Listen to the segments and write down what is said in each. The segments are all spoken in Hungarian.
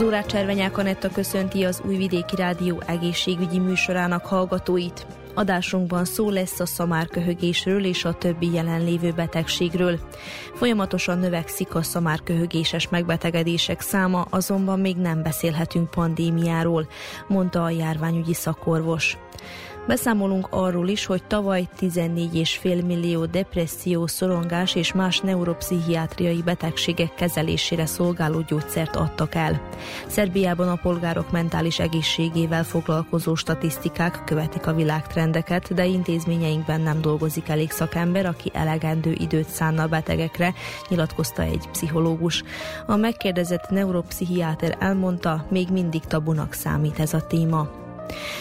Zórát Cservenyák Anetta köszönti az Újvidéki Rádió egészségügyi műsorának hallgatóit. Adásunkban szó lesz a szamárköhögésről és a többi jelenlévő betegségről. Folyamatosan növekszik a szamárköhögéses megbetegedések száma, azonban még nem beszélhetünk pandémiáról, mondta a járványügyi szakorvos. Beszámolunk arról is, hogy tavaly 14,5 millió depresszió, szorongás és más neuropszichiátriai betegségek kezelésére szolgáló gyógyszert adtak el. Szerbiában a polgárok mentális egészségével foglalkozó statisztikák követik a világtrendeket, de intézményeinkben nem dolgozik elég szakember, aki elegendő időt szánna a betegekre, nyilatkozta egy pszichológus. A megkérdezett neuropszichiáter elmondta, még mindig tabunak számít ez a téma.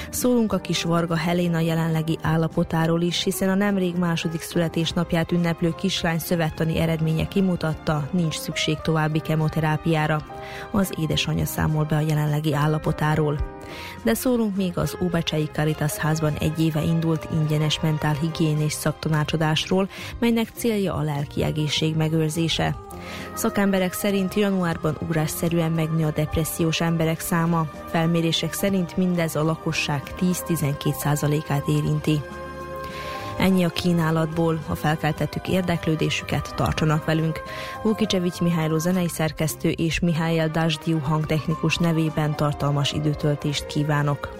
Szólunk a kis Varga Helena jelenlegi állapotáról is, hiszen a nemrég második születésnapját ünneplő kislány szövettani eredménye kimutatta, nincs szükség további kemoterápiára. Az édesanyja számol be a jelenlegi állapotáról. De szólunk még az Óbecsei Caritas házban egy éve indult ingyenes mentálhigiénés szaktanácsadásról, melynek célja a lelki egészség megőrzése. Szakemberek szerint januárban ugrásszerűen megnő a depressziós emberek száma, felmérések szerint mindez a lakosság 10-12%-át érinti. Ennyi a kínálatból, ha felkeltettük érdeklődésüket, tartsanak velünk. Vukicevics Mihályló zenei szerkesztő és Mihály Dásdiú hangtechnikus nevében tartalmas időtöltést kívánok.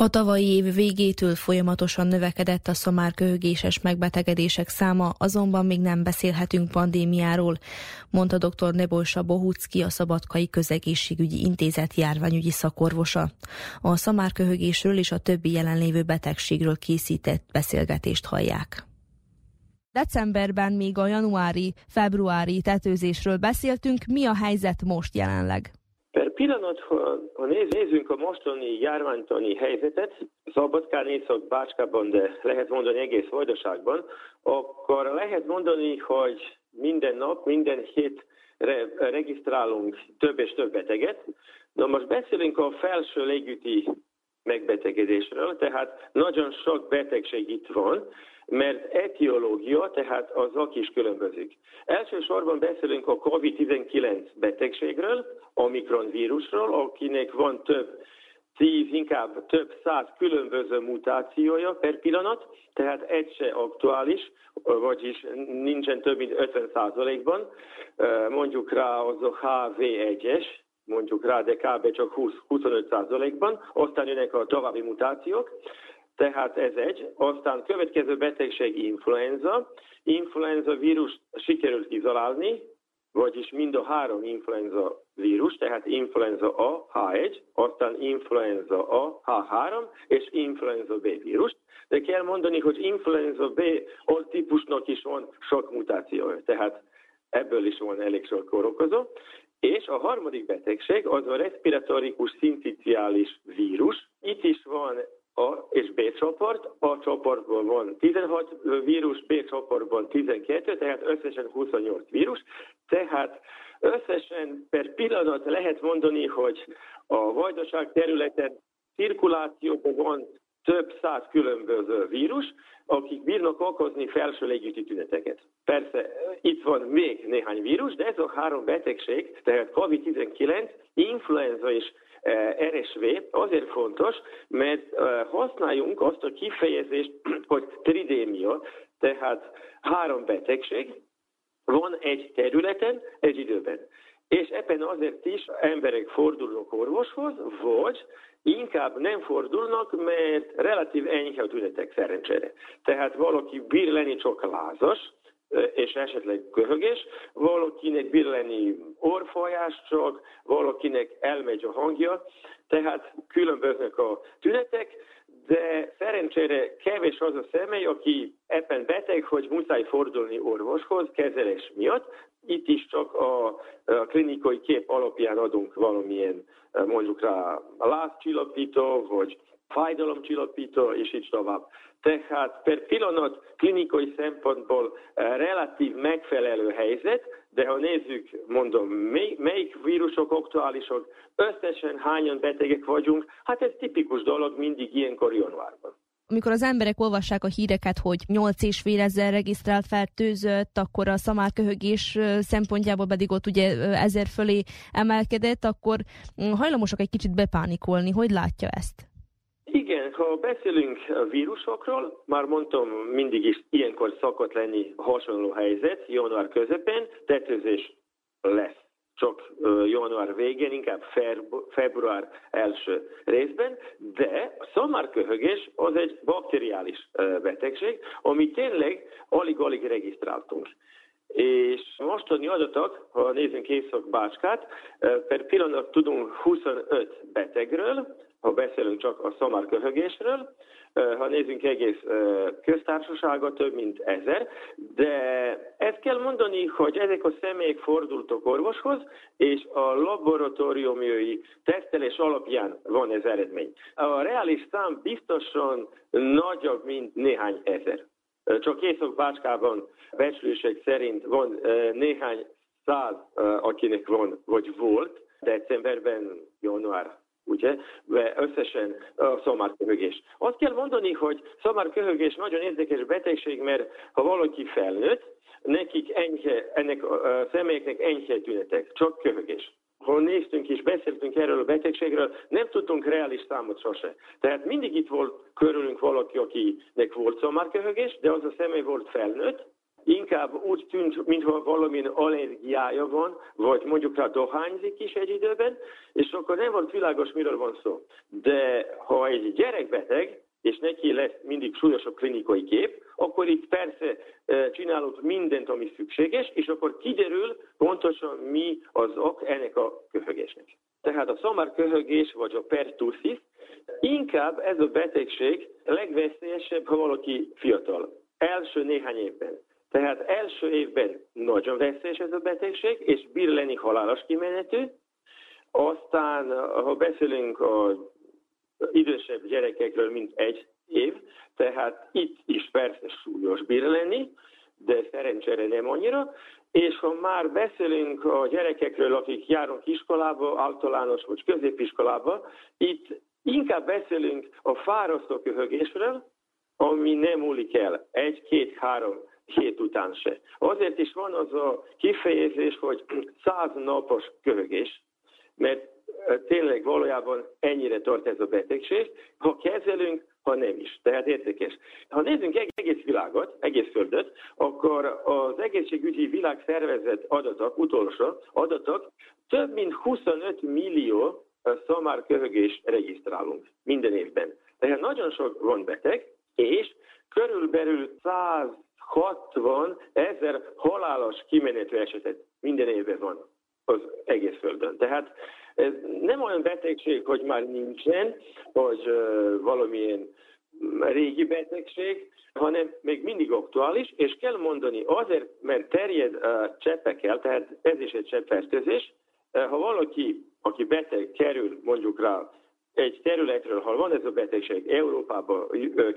A tavalyi év végétől folyamatosan növekedett a szamárköhögéses megbetegedések száma, azonban még nem beszélhetünk pandémiáról, mondta dr. Nebolsa Bohucki, a Szabadkai Közegészségügyi Intézet járványügyi szakorvosa. A szamárköhögésről és a többi jelenlévő betegségről készített beszélgetést hallják. Decemberben még a januári-februári tetőzésről beszéltünk. Mi a helyzet most jelenleg? Per pillanat, ha, ha néz, nézzünk a mostani járványtani helyzetet, Szabadkán, Észak, Bácskában, de lehet mondani egész Vajdaságban, akkor lehet mondani, hogy minden nap, minden hétre regisztrálunk több és több beteget. Na most beszélünk a felső légüti megbetegedésről, tehát nagyon sok betegség itt van, mert etiológia, tehát az ok is különbözik. Elsősorban beszélünk a COVID-19 betegségről, Omikron vírusról, akinek van több tíz, inkább több száz különböző mutációja per pillanat, tehát egy se aktuális, vagyis nincsen több mint 50 százalékban. Mondjuk rá az a HV1-es, mondjuk rá, de kb. csak 20-25 százalékban, aztán jönnek a további mutációk. Tehát ez egy. Aztán következő betegség influenza. Influenza vírus sikerült izolálni, vagyis mind a három influenza vírus, tehát influenza A, H1, aztán influenza A, H3 és influenza B vírus. De kell mondani, hogy influenza B típusnak is van sok mutáció, tehát ebből is van elég sok korokozó. És a harmadik betegség az a respiratorikus szinticiális vírus. Itt is van a és B csoport, A csoportból van 16 vírus, B csoportban 12, tehát összesen 28 vírus, tehát összesen per pillanat lehet mondani, hogy a vajdaság területen cirkulációban van több száz különböző vírus, akik bírnak okozni felső légüti tüneteket. Persze, itt van még néhány vírus, de ez a három betegség, tehát COVID-19, influenza és Eh, RSV azért fontos, mert eh, használjunk azt a kifejezést, hogy tridémia, tehát három betegség van egy területen, egy időben. És ebben azért is emberek fordulnak orvoshoz, vagy inkább nem fordulnak, mert relatív enyhe a tünetek szerencsére. Tehát valaki bír lenni csak lázas, és esetleg köhögés, valakinek bír lenni orfolyás csak, valakinek elmegy a hangja, tehát különböznek a tünetek, de szerencsére kevés az a személy, aki ebben beteg, hogy muszáj fordulni orvoshoz kezelés miatt. Itt is csak a, a klinikai kép alapján adunk valamilyen mondjuk rá lázcsillapító, vagy fájdalomcsillapító, és így tovább. Tehát per pillanat klinikai szempontból eh, relatív megfelelő helyzet, de ha nézzük, mondom, mely, melyik vírusok aktuálisok, összesen hányan betegek vagyunk, hát ez tipikus dolog mindig ilyenkor januárban. Amikor az emberek olvassák a híreket, hogy 8 és fél ezer regisztrált fertőzött, akkor a szamárköhögés szempontjából pedig ott ugye ezer fölé emelkedett, akkor hm, hajlamosak egy kicsit bepánikolni. Hogy látja ezt? Ha beszélünk vírusokról, már mondtam, mindig is ilyenkor szokott lenni hasonló helyzet, január közepén, tetőzés lesz csak január végén, inkább február első részben, de a szamárköhögés az egy bakteriális betegség, ami tényleg alig-alig regisztráltunk. És mostani adatok, ha nézzünk Észak-Bácskát, per pillanat tudunk 25 betegről, ha beszélünk csak a szamárköhögésről, ha nézzünk egész köztársasága, több mint ezer, de ezt kell mondani, hogy ezek a személyek fordultak orvoshoz, és a laboratóriumi tesztelés alapján van ez eredmény. A reális szám biztosan nagyobb, mint néhány ezer. Csak Észak-Bácskában becslések szerint van néhány száz, akinek van, vagy volt, decemberben, január ugye, összesen a szamárköhögés. Azt kell mondani, hogy szamárköhögés nagyon érdekes betegség, mert ha valaki felnőtt, nekik enyhe, ennek a személyeknek enyhe tünetek, csak köhögés. Ha néztünk és beszéltünk erről a betegségről, nem tudtunk reális számot sose. Tehát mindig itt volt körülünk valaki, akinek volt szamárköhögés, de az a személy volt felnőtt, inkább úgy tűnt, mintha valamilyen allergiája van, vagy mondjuk rá dohányzik is egy időben, és akkor nem volt világos, miről van szó. De ha egy gyerek beteg, és neki lesz mindig súlyosabb klinikai kép, akkor itt persze csinálunk mindent, ami szükséges, és akkor kiderül pontosan mi az ok ennek a köhögésnek. Tehát a szamár köhögés, vagy a pertussis, inkább ez a betegség legveszélyesebb, ha valaki fiatal. Első néhány évben. Tehát első évben nagyon veszélyes ez a betegség, és bír lenni halálos kimenetű. Aztán, ha beszélünk az idősebb gyerekekről, mint egy év, tehát itt is persze súlyos bír lenni, de szerencsére nem annyira. És ha már beszélünk a gyerekekről, akik járnak iskolába, általános vagy középiskolába, itt inkább beszélünk a fárasztó köhögésről, ami nem múlik el egy, két, három hét után se. Azért is van az a kifejezés, hogy száz napos köhögés, mert tényleg valójában ennyire tart ez a betegség, ha kezelünk, ha nem is. Tehát érdekes. Ha nézzünk egész világot, egész Földet, akkor az egészségügyi világszervezet adatok, utolsó adatok, több mint 25 millió szamár köhögés regisztrálunk minden évben. Tehát nagyon sok van beteg, és körülbelül 160 ezer halálos kimenetű esetet minden évben van az egész Földön. Tehát ez nem olyan betegség, hogy már nincsen, vagy valamilyen régi betegség, hanem még mindig aktuális, és kell mondani azért, mert terjed uh, cseppekkel, tehát ez is egy cseppfertőzés, ha valaki, aki beteg kerül mondjuk rá egy területről, ha van ez a betegség Európába,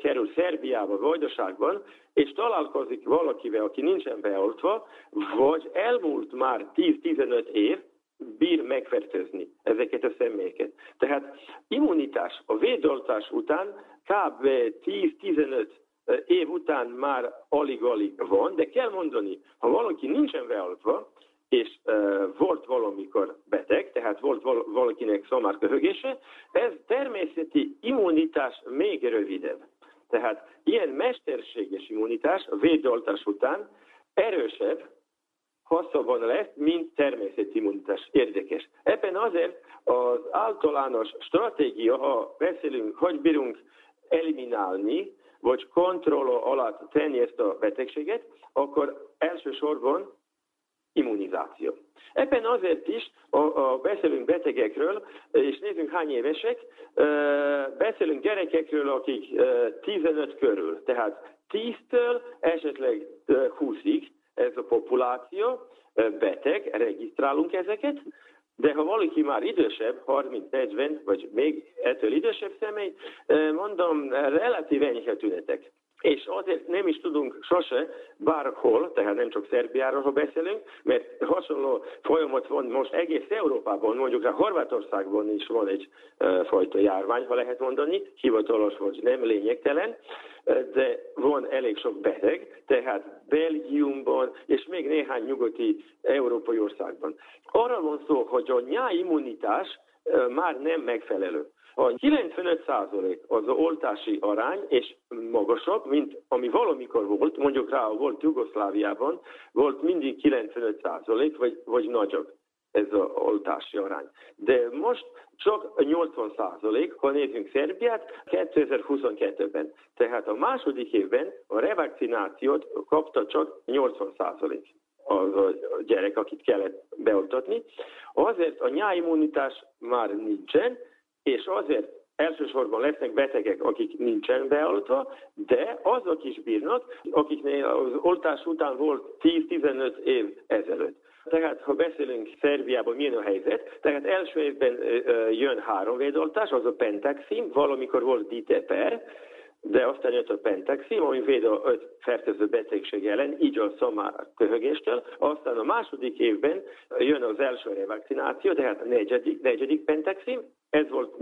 kerül Szerbiába, Vajdaságban, és találkozik valakivel, aki nincsen beoltva, vagy elmúlt már 10-15 év, bír megfertőzni ezeket a személyeket. Tehát immunitás a védoltás után kb. 10-15 év után már alig-alig van, de kell mondani, ha valaki nincsen beoltva, és volt valamikor beteg, tehát volt val- valakinek szamárköhögése, ez természeti immunitás még rövidebb. Tehát ilyen mesterséges immunitás a védoltás után erősebb, hosszabban lesz, mint természeti immunitás. Érdekes. Ebben azért az általános stratégia, ha beszélünk, hogy bírunk eliminálni, vagy kontroll alatt tenni ezt a betegséget, akkor elsősorban immunizáció. Ebben azért is a, a beszélünk betegekről, és nézzünk hány évesek, beszélünk gyerekekről, akik 15 körül, tehát 10-től esetleg 20-ig ez a populáció beteg, regisztrálunk ezeket, de ha valaki már idősebb, 30-40, vagy még ettől idősebb személy, mondom, relatív enyhe tünetek. És azért nem is tudunk sose bárhol, tehát nem csak Szerbiáról, beszélünk, mert hasonló folyamat van most egész Európában, mondjuk a Horvátországban is van egy uh, fajta járvány, ha lehet mondani, hivatalos vagy nem lényegtelen, de van elég sok beteg, tehát Belgiumban és még néhány nyugati európai országban. Arra van szó, hogy a nyáimmunitás uh, már nem megfelelő. A 95% az a oltási arány, és magasabb, mint ami valamikor volt, mondjuk rá, volt Jugoszláviában, volt mindig 95% vagy, vagy nagyobb ez az oltási arány. De most csak 80 százalék, ha nézzünk Szerbiát, 2022-ben. Tehát a második évben a revakcinációt kapta csak 80 százalék az a gyerek, akit kellett beoltatni. Azért a nyáimmunitás már nincsen, és azért elsősorban lesznek betegek, akik nincsen beoltva, de azok is bírnak, akiknél az oltás után volt 10-15 év ezelőtt. Tehát, ha beszélünk Szerbiában, milyen a helyzet, tehát első évben jön három védoltás, az a Pentaxim, valamikor volt Diteper, de aztán jött a Pentaxim, ami véd a öt fertőző betegség ellen, így a szamár köhögéstől. Aztán a második évben jön az első revakcináció, tehát a negyedik, negyedik Pentaxim, ez volt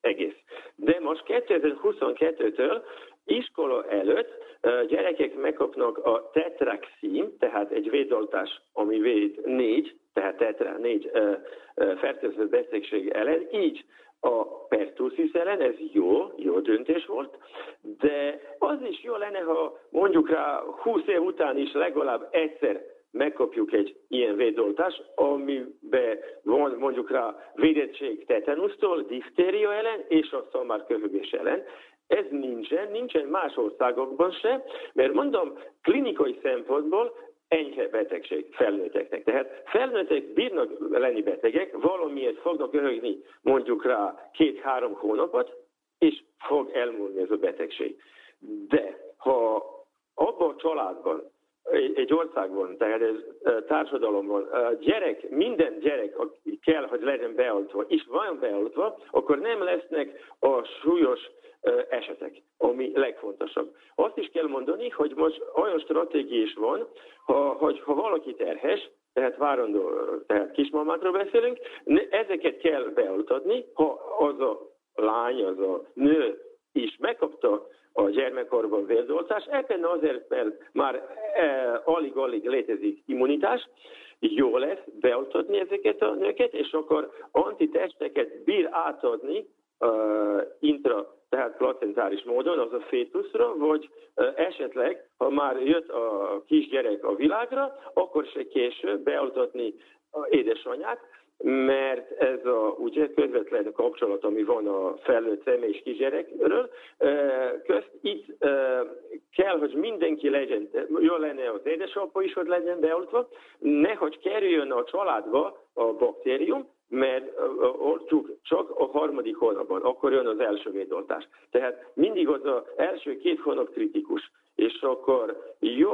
egész. De most 2022-től iskola előtt gyerekek megkapnak a tetraxim, tehát egy védoltás, ami véd négy, tehát tetra, négy fertőző betegség ellen, így a pertussis ellen, ez jó, jó döntés volt, de az is jó lenne, ha mondjuk rá 20 év után is legalább egyszer megkapjuk egy ilyen védoltást, amiben van mondjuk rá védettség tetanusztól, diftéria ellen és a szamárköhögés ellen. Ez nincsen, nincsen más országokban sem, mert mondom, klinikai szempontból enyhe betegség felnőtteknek. Tehát felnőttek bírnak lenni betegek, valamiért fognak örögni mondjuk rá két-három hónapot, és fog elmúlni ez a betegség. De ha abban a családban, egy országban, tehát ez társadalomban, gyerek, minden gyerek kell, hogy legyen beoltva, és van beoltva, akkor nem lesznek a súlyos esetek, ami legfontosabb. Azt is kell mondani, hogy most olyan stratégia is van, hogy ha valaki terhes, tehát várandó, tehát kismamákról beszélünk, ezeket kell beoltatni, ha az a lány, az a nő is megkapta a gyermekkorban vérzoltás, ebben azért, mert már e, alig-alig létezik immunitás, jó lesz beoltatni ezeket a nőket, és akkor antitesteket bír átadni uh, intra, tehát placentáris módon, az a fétuszra, vagy uh, esetleg, ha már jött a kisgyerek a világra, akkor se később beoltatni édesanyát, mert ez a ugye közvetlen kapcsolat, ami van a felnőtt személy és kisgyerekről, közt itt kell, hogy mindenki legyen, jó lenne az édesapa is, hogy legyen beoltva, nehogy kerüljön a családba a baktérium, mert oltjuk csak a harmadik hónapban, akkor jön az első védoltás. Tehát mindig az, az első két hónap kritikus, és akkor jó,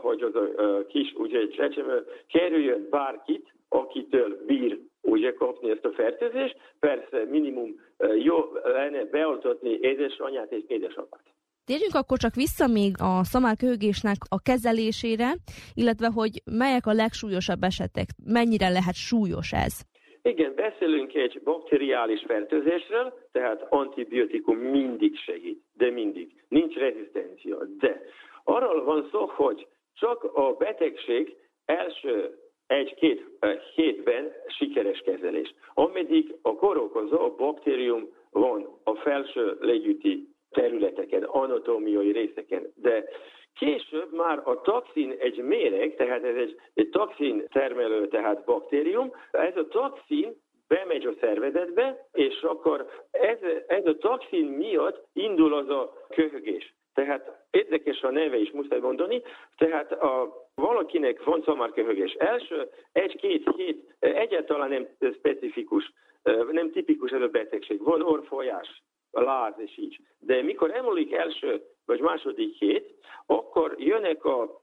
hogy az a kis ugye, csecsemő kerüljön bárkit, akitől bír ugye kapni ezt a fertőzést, persze minimum jó lenne beoltatni édesanyát és édesapát. Térjünk akkor csak vissza még a szamárköhögésnek a kezelésére, illetve hogy melyek a legsúlyosabb esetek, mennyire lehet súlyos ez? Igen, beszélünk egy bakteriális fertőzésről, tehát antibiotikum mindig segít, de mindig. Nincs rezisztencia, de arról van szó, hogy csak a betegség első egy-két hétben sikeres kezelés. Ameddig a korokozó a baktérium van a felső légüti területeken, anatómiai részeken, de később már a toxin egy méreg, tehát ez egy, egy toxin termelő, tehát baktérium, ez a toxin bemegy a szervezetbe, és akkor ez, ez a toxin miatt indul az a köhögés. Tehát érdekes a neve is, muszáj mondani. Tehát a, valakinek van szamárköhögés. Első egy-két hét egyáltalán nem specifikus, nem tipikus ez a betegség. Van orfolyás, láz és így. De mikor emulik első vagy második hét, akkor jönnek a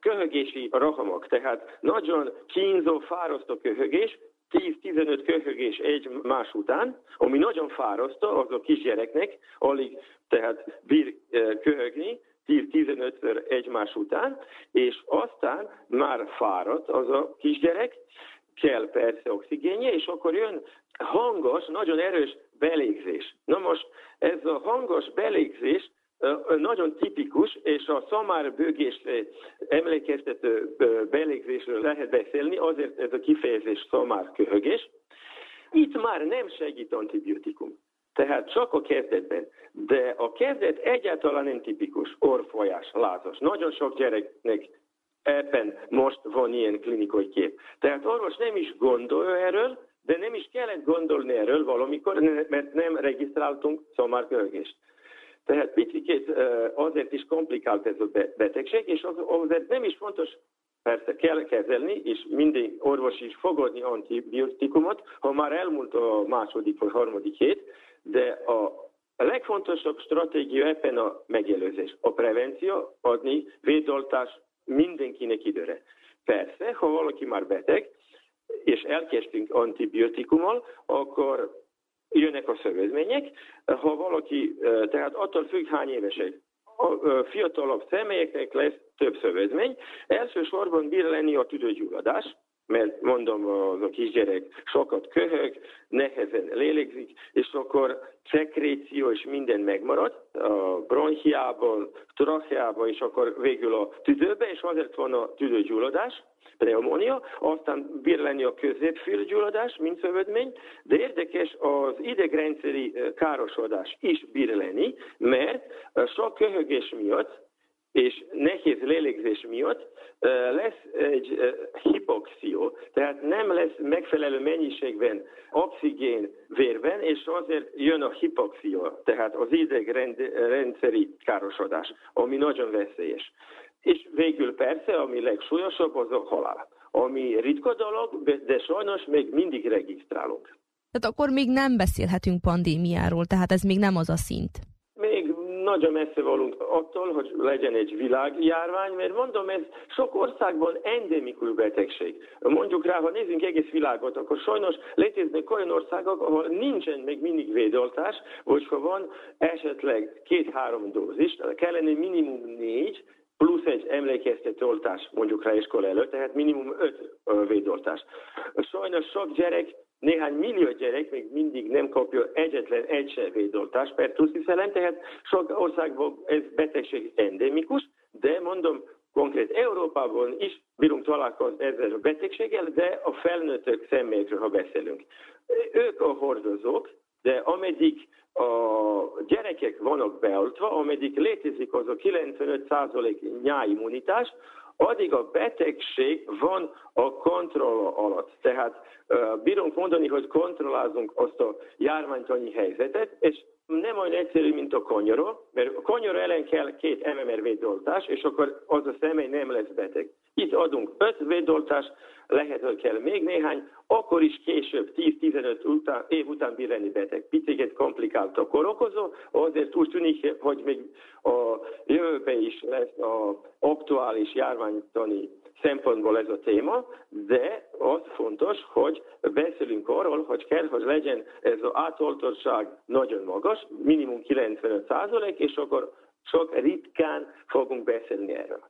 köhögési rahamok, tehát nagyon kínzó, fárasztó köhögés, 10-15 köhögés egy más után, ami nagyon fárasztó az a kisgyereknek, alig tehát bír e, köhögni, 10-15-ször egymás után, és aztán már fáradt az a kisgyerek, kell persze oxigénje, és akkor jön hangos, nagyon erős belégzés. Na most ez a hangos belégzés nagyon tipikus, és a szamárbőgésre emlékeztető belégzésről lehet beszélni, azért ez a kifejezés szamárköhögés. Itt már nem segít antibiotikum. Tehát csak a kezdetben. De a kezdet egyáltalán nem tipikus, orfolyás, lázas. Nagyon sok gyereknek ebben most van ilyen klinikai kép. Tehát orvos nem is gondol erről, de nem is kellett gondolni erről valamikor, mert nem regisztráltunk szamárköhögést. Tehát picit azért is komplikált ez a betegség, és az, azért nem is fontos, persze kell kezelni, és minden orvos is fogadni antibiotikumot, ha már elmúlt a második vagy harmadik hét, de a legfontosabb stratégia ebben a megelőzés, a prevenció, adni védoltás mindenkinek időre. Persze, ha valaki már beteg, és elkezdtünk antibiotikummal, akkor jönnek a szövődmények. Ha valaki, tehát attól függ, hány évesek, a fiatalabb személyeknek lesz több szövődmény. Elsősorban bír lenni a tüdőgyulladás, mert mondom, az a kisgyerek sokat köhög, nehezen lélegzik, és akkor szekréció és minden megmarad a bronchiából, tracheába, és akkor végül a tüdőbe, és azért van a tüdőgyulladás, pneumonia, aztán bír lenni a középfülgyulladás, mint szövődmény, de érdekes az idegrendszeri károsodás is bír lenni, mert sok köhögés miatt és nehéz lélegzés miatt lesz egy hipoxió, tehát nem lesz megfelelő mennyiségben oxigén vérben, és azért jön a hipoxió, tehát az idegrendszeri károsodás, ami nagyon veszélyes. És végül persze, ami legsúlyosabb, az a halál, ami ritka dolog, de sajnos még mindig regisztrálunk. Tehát akkor még nem beszélhetünk pandémiáról, tehát ez még nem az a szint nagyon messze volunk attól, hogy legyen egy világjárvány, mert mondom, ez sok országban endemikus betegség. Mondjuk rá, ha nézzünk egész világot, akkor sajnos léteznek olyan országok, ahol nincsen még mindig védoltás, vagy ha van esetleg két-három dózis, kellene minimum négy, plusz egy emlékeztető oltás mondjuk rá iskola előtt, tehát minimum öt védoltás. Sajnos sok gyerek néhány millió gyerek még mindig nem kapja egyetlen egy se védoltást per tusziszelen, tehát sok országban ez betegség endemikus, de mondom, konkrét Európában is bírunk találkozni ezzel a betegséggel, de a felnőttök személyekről, ha beszélünk. Ők a hordozók, de ameddig a gyerekek vannak beoltva, ameddig létezik az a 95% nyáimmunitás, addig a betegség van a kontroll alatt. Tehát bírunk mondani, hogy kontrollázunk azt a járványtani helyzetet, és nem olyan egyszerű, mint a konyora, mert a konyora ellen kell két MMR védoltás, és akkor az a személy nem lesz beteg. Itt adunk öt védoltást, lehet, hogy kell még néhány, akkor is később, 10-15 után, év után bír lenni beteg. Picit komplikált a korokozó, azért úgy tűnik, hogy még a jövőben is lesz a aktuális járványtani szempontból ez a téma, de az fontos, hogy beszélünk arról, hogy kell, hogy legyen ez az átoltottság nagyon magas, minimum 95 százalék, és akkor sok ritkán fogunk beszélni erről.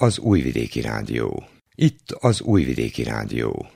Az Újvidéki Rádió. Itt az Újvidéki Rádió.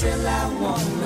till I want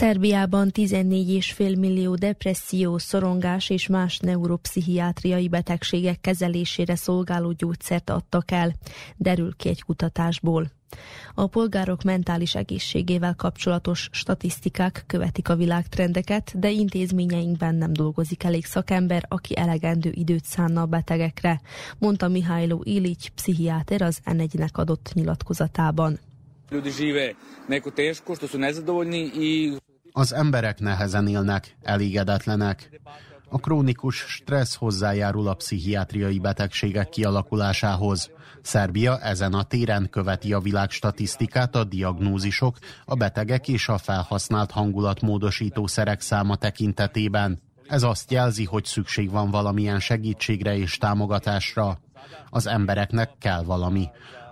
Szerbiában 14,5 millió depresszió, szorongás és más neuropszichiátriai betegségek kezelésére szolgáló gyógyszert adtak el, derül ki egy kutatásból. A polgárok mentális egészségével kapcsolatos statisztikák követik a világtrendeket, de intézményeinkben nem dolgozik elég szakember, aki elegendő időt szánna a betegekre, mondta Mihály Ilics, pszichiáter az N1-nek adott nyilatkozatában. Az emberek nehezen élnek, elégedetlenek. A krónikus stressz hozzájárul a pszichiátriai betegségek kialakulásához. Szerbia ezen a téren követi a világ statisztikát a diagnózisok, a betegek és a felhasznált hangulatmódosító szerek száma tekintetében. Ez azt jelzi, hogy szükség van valamilyen segítségre és támogatásra. Az embereknek kell valami.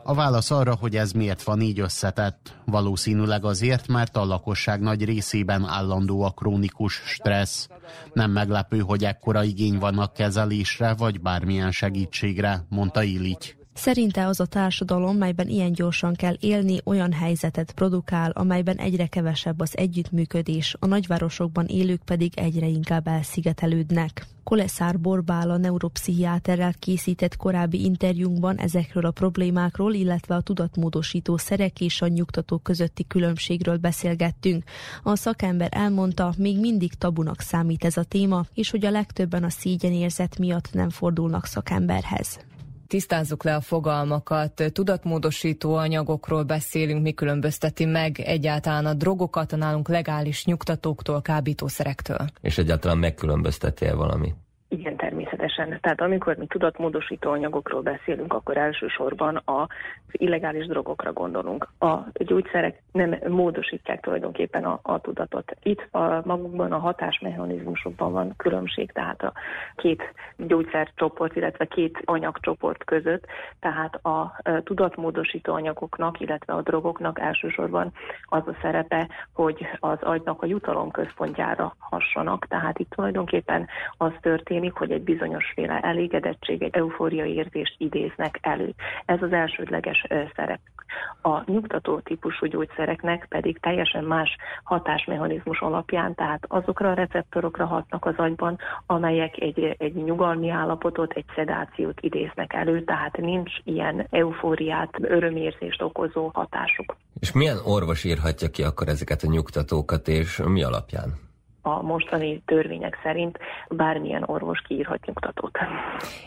A válasz arra, hogy ez miért van így összetett, valószínűleg azért, mert a lakosság nagy részében állandó a krónikus stressz. Nem meglepő, hogy ekkora igény van a kezelésre vagy bármilyen segítségre, mondta Illich. Szerinte az a társadalom, melyben ilyen gyorsan kell élni, olyan helyzetet produkál, amelyben egyre kevesebb az együttműködés, a nagyvárosokban élők pedig egyre inkább elszigetelődnek. Koleszár Borbál a neuropszichiáterrel készített korábbi interjúnkban ezekről a problémákról, illetve a tudatmódosító szerek és a nyugtató közötti különbségről beszélgettünk. A szakember elmondta, még mindig tabunak számít ez a téma, és hogy a legtöbben a szégyenérzet miatt nem fordulnak szakemberhez tisztázzuk le a fogalmakat, tudatmódosító anyagokról beszélünk, mi különbözteti meg egyáltalán a drogokat a nálunk legális nyugtatóktól, kábítószerektől. És egyáltalán megkülönbözteti-e valami? Igen, természetesen. Tehát amikor mi tudatmódosító anyagokról beszélünk, akkor elsősorban az illegális drogokra gondolunk. A gyógyszerek nem módosítják tulajdonképpen a, a tudatot. Itt a magukban a hatásmechanizmusokban van különbség, tehát a két gyógyszercsoport, illetve két anyagcsoport között, tehát a tudatmódosító anyagoknak, illetve a drogoknak elsősorban az a szerepe, hogy az agynak a jutalom központjára hassanak, tehát itt tulajdonképpen az történik, történik, hogy egy bizonyosféle elégedettség, egy eufóriai érzést idéznek elő. Ez az elsődleges szerep. A nyugtató típusú gyógyszereknek pedig teljesen más hatásmechanizmus alapján, tehát azokra a receptorokra hatnak az agyban, amelyek egy, egy nyugalmi állapotot, egy szedációt idéznek elő, tehát nincs ilyen eufóriát, örömérzést okozó hatásuk. És milyen orvos írhatja ki akkor ezeket a nyugtatókat, és mi alapján? A mostani törvények szerint bármilyen orvos kiírhat nyugtatót.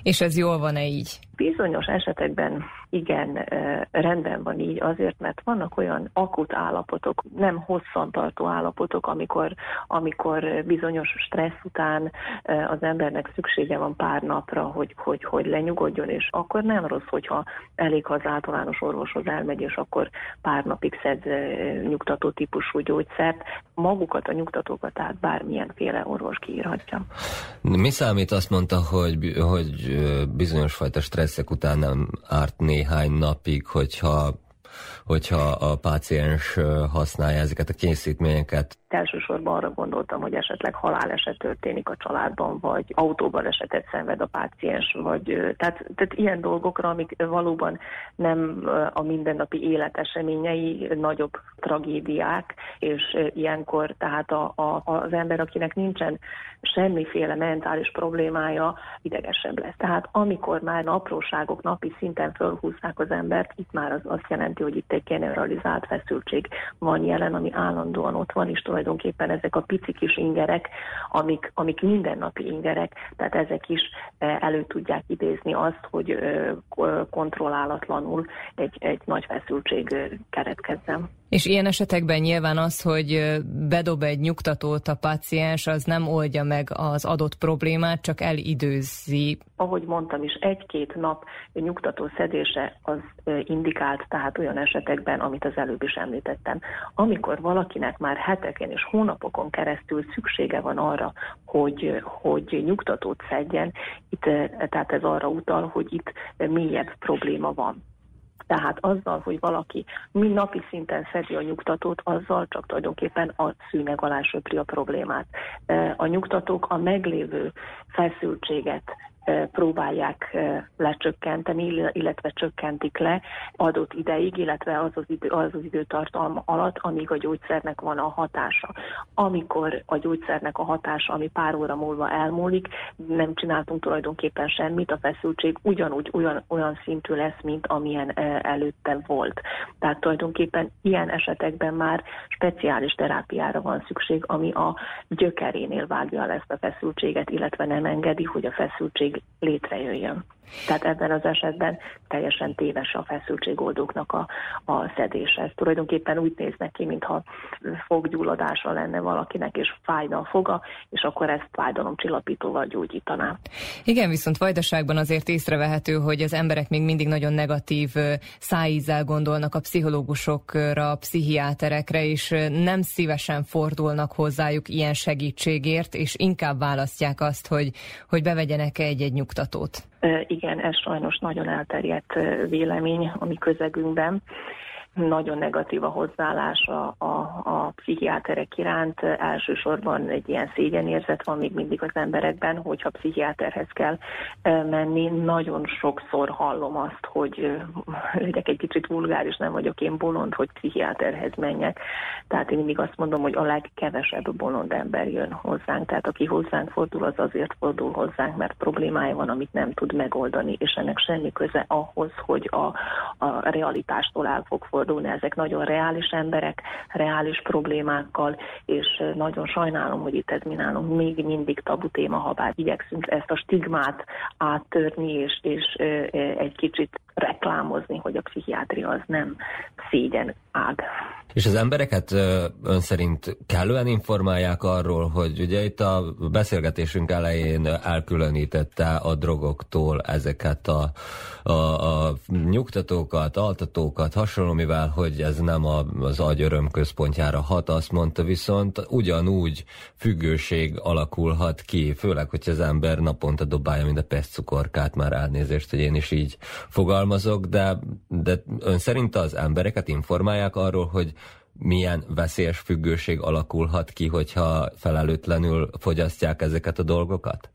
És ez jól van-e így? Bizonyos esetekben igen, rendben van így azért, mert vannak olyan akut állapotok, nem hosszantartó állapotok, amikor, amikor bizonyos stressz után az embernek szüksége van pár napra, hogy, hogy, hogy lenyugodjon, és akkor nem rossz, hogyha elég, ha az általános orvoshoz elmegy, és akkor pár napig szed nyugtató típusú gyógyszert. Magukat a nyugtatókat tehát bármilyenféle orvos kiírhatja. Mi számít azt mondta, hogy, hogy bizonyos fajta stresszek után nem árt néhány napig, hogyha hogyha a páciens használja ezeket a készítményeket. Elsősorban arra gondoltam, hogy esetleg haláleset történik a családban, vagy autóban esetet szenved a páciens, vagy tehát, tehát ilyen dolgokra, amik valóban nem a mindennapi élet eseményei, nagyobb tragédiák, és ilyenkor tehát a, a, az ember, akinek nincsen semmiféle mentális problémája, idegesebb lesz. Tehát amikor már apróságok napi szinten fölhúzzák az embert, itt már az azt jelenti, hogy itt egy generalizált feszültség van jelen, ami állandóan ott van, és tulajdonképpen ezek a pici kis ingerek, amik, amik mindennapi ingerek, tehát ezek is e, elő tudják idézni azt, hogy kontrollálatlanul egy, egy nagy feszültség keretkezzen. És ilyen esetekben nyilván az, hogy bedob egy nyugtatót a paciens, az nem oldja meg az adott problémát, csak elidőzi. Ahogy mondtam is, egy-két nap nyugtató szedése az indikált, tehát olyan esetekben, amit az előbb is említettem. Amikor valakinek már heteken és hónapokon keresztül szüksége van arra, hogy, hogy nyugtatót szedjen, itt, tehát ez arra utal, hogy itt mélyebb probléma van. Tehát azzal, hogy valaki mi napi szinten szedi a nyugtatót, azzal csak tulajdonképpen a szűnyeg alá söpri a problémát. A nyugtatók a meglévő feszültséget próbálják lecsökkenteni, illetve csökkentik le adott ideig, illetve az az, idő, az az időtartalma alatt, amíg a gyógyszernek van a hatása. Amikor a gyógyszernek a hatása, ami pár óra múlva elmúlik, nem csináltunk tulajdonképpen semmit, a feszültség ugyanúgy olyan, olyan szintű lesz, mint amilyen előtte volt. Tehát tulajdonképpen ilyen esetekben már speciális terápiára van szükség, ami a gyökerénél vágja le ezt a feszültséget, illetve nem engedi, hogy a feszültség létrejöjjön. Tehát ebben az esetben teljesen téves a feszültségoldóknak a, a szedése. Ez tulajdonképpen úgy néznek mintha foggyulladása lenne valakinek, és fájna a foga, és akkor ezt fájdalomcsillapítóval gyógyítaná. Igen, viszont vajdaságban azért észrevehető, hogy az emberek még mindig nagyon negatív szájízzel gondolnak a pszichológusokra, a pszichiáterekre, és nem szívesen fordulnak hozzájuk ilyen segítségért, és inkább választják azt, hogy, hogy bevegyenek egy-egy nyugtatót. Igen, ez sajnos nagyon elterjedt vélemény a mi közegünkben nagyon negatív a hozzáállás a, a, a pszichiáterek iránt. Elsősorban egy ilyen szégyenérzet van még mindig az emberekben, hogyha pszichiáterhez kell menni. Nagyon sokszor hallom azt, hogy legyek egy kicsit vulgáris, nem vagyok én bolond, hogy pszichiáterhez menjek. Tehát én mindig azt mondom, hogy a legkevesebb bolond ember jön hozzánk. Tehát aki hozzánk fordul, az azért fordul hozzánk, mert problémája van, amit nem tud megoldani, és ennek semmi köze ahhoz, hogy a, a realitástól el fog fordulni fordulni, ezek nagyon reális emberek, reális problémákkal, és nagyon sajnálom, hogy itt ez mi nálunk még mindig tabu téma, ha bár igyekszünk ezt a stigmát áttörni, és, és egy kicsit reklámozni, hogy a pszichiátria az nem szégyen ág. És az embereket ön szerint kellően informálják arról, hogy ugye itt a beszélgetésünk elején elkülönítette a drogoktól ezeket a, a, a nyugtatókat, altatókat, hasonló, mivel hogy ez nem a, az agy öröm központjára hat, azt mondta viszont ugyanúgy függőség alakulhat ki, főleg, hogy az ember naponta dobálja mind a pestcukorkát, már elnézést, hogy én is így fogalmazok, de, de ön szerint az embereket informálják arról, hogy milyen veszélyes függőség alakulhat ki, hogyha felelőtlenül fogyasztják ezeket a dolgokat?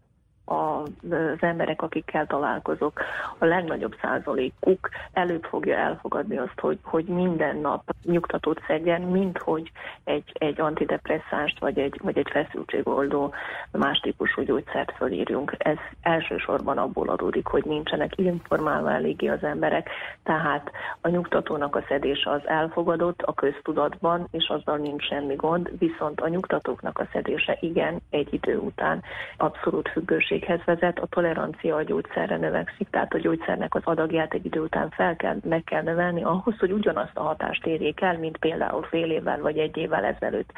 Az emberek, akikkel találkozok, a legnagyobb százalékuk előbb fogja elfogadni azt, hogy, hogy minden nap nyugtatót szedjen, mint hogy egy, egy antidepresszánst vagy egy, vagy egy feszültségoldó más típusú gyógyszert fölírjunk. Ez elsősorban abból adódik, hogy nincsenek informálva eléggé az emberek, tehát a nyugtatónak a szedése az elfogadott a köztudatban, és azzal nincs semmi gond, viszont a nyugtatóknak a szedése igen, egy idő után abszolút függőséghez vezet, a tolerancia a gyógyszerre növekszik, tehát a gyógyszernek az adagját egy idő után fel kell, meg kell növelni ahhoz, hogy ugyanazt a hatást érjék el, mint például fél évvel vagy egy évvel ezelőtt.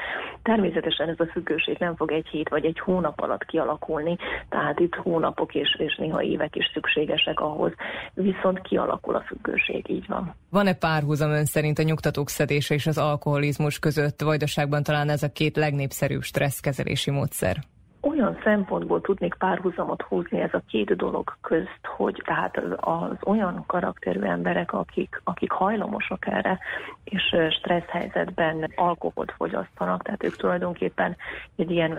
Természetesen ez a függőség nem fog egy hét vagy egy hónap alatt kialakulni, tehát itt hónapok és, és néha évek is szükségesek ahhoz, viszont kialakul a függőség, így van. Van-e párhuzam ön szerint a nyugtatók szedése és az alkoholizmus között? Vajdaságban talán ez a két legnépszerűbb stresszkezelési módszer olyan szempontból tudnék párhuzamot húzni ez a két dolog közt, hogy tehát az olyan karakterű emberek, akik, akik hajlamosak erre, és stressz helyzetben alkoholt fogyasztanak, tehát ők tulajdonképpen egy ilyen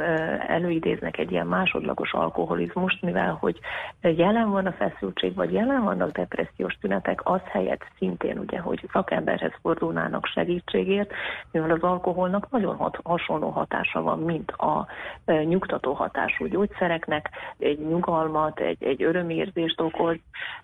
előidéznek egy ilyen másodlagos alkoholizmust, mivel hogy jelen van a feszültség, vagy jelen vannak depressziós tünetek, az helyett szintén ugye, hogy szakemberhez fordulnának segítségért, mivel az alkoholnak nagyon hat, hasonló hatása van, mint a nyugtató hatású gyógyszereknek, egy nyugalmat, egy, egy örömérzést okoz,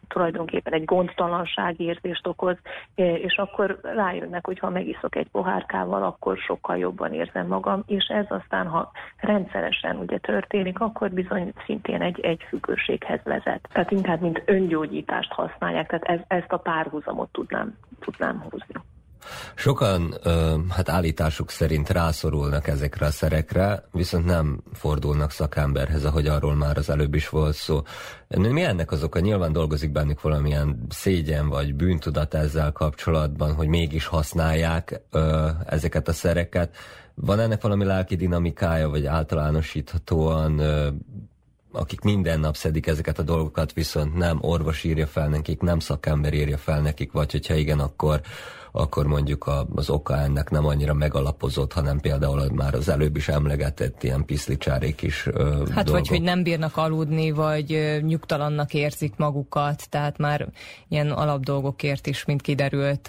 tulajdonképpen egy érzést okoz, és akkor rájönnek, hogy ha megiszok egy pohárkával, akkor sokkal jobban érzem magam, és ez aztán, ha rendszeresen ugye történik, akkor bizony szintén egy, egy függőséghez vezet. Tehát inkább mint öngyógyítást használják, tehát ez, ezt a párhuzamot tudnám, tudnám húzni. Sokan, hát állításuk szerint rászorulnak ezekre a szerekre, viszont nem fordulnak szakemberhez, ahogy arról már az előbb is volt szó. Mi ennek az oka? Nyilván dolgozik bennük valamilyen szégyen vagy bűntudat ezzel kapcsolatban, hogy mégis használják ezeket a szereket. Van ennek valami lelki dinamikája, vagy általánosíthatóan akik minden nap szedik ezeket a dolgokat, viszont nem orvos írja fel nekik, nem szakember írja fel nekik, vagy hogyha igen, akkor akkor mondjuk az oka ennek nem annyira megalapozott, hanem például már az előbb is emlegetett ilyen piszlicsárék is Hát dolgok. vagy hogy nem bírnak aludni, vagy nyugtalannak érzik magukat, tehát már ilyen alapdolgokért is, mint kiderült,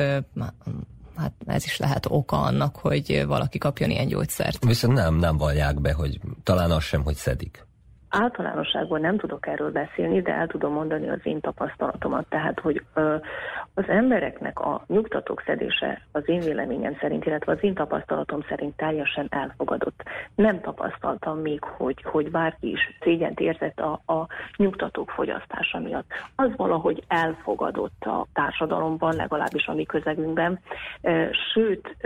hát ez is lehet oka annak, hogy valaki kapjon ilyen gyógyszert. Viszont nem, nem vallják be, hogy talán az sem, hogy szedik. általánosságban nem tudok erről beszélni, de el tudom mondani az én tapasztalatomat. Tehát, hogy az embereknek a nyugtatók szedése az én véleményem szerint, illetve az én tapasztalatom szerint teljesen elfogadott. Nem tapasztaltam még, hogy, hogy bárki is szégyent érzett a, a nyugtatók fogyasztása miatt. Az valahogy elfogadott a társadalomban, legalábbis a mi közegünkben. Sőt,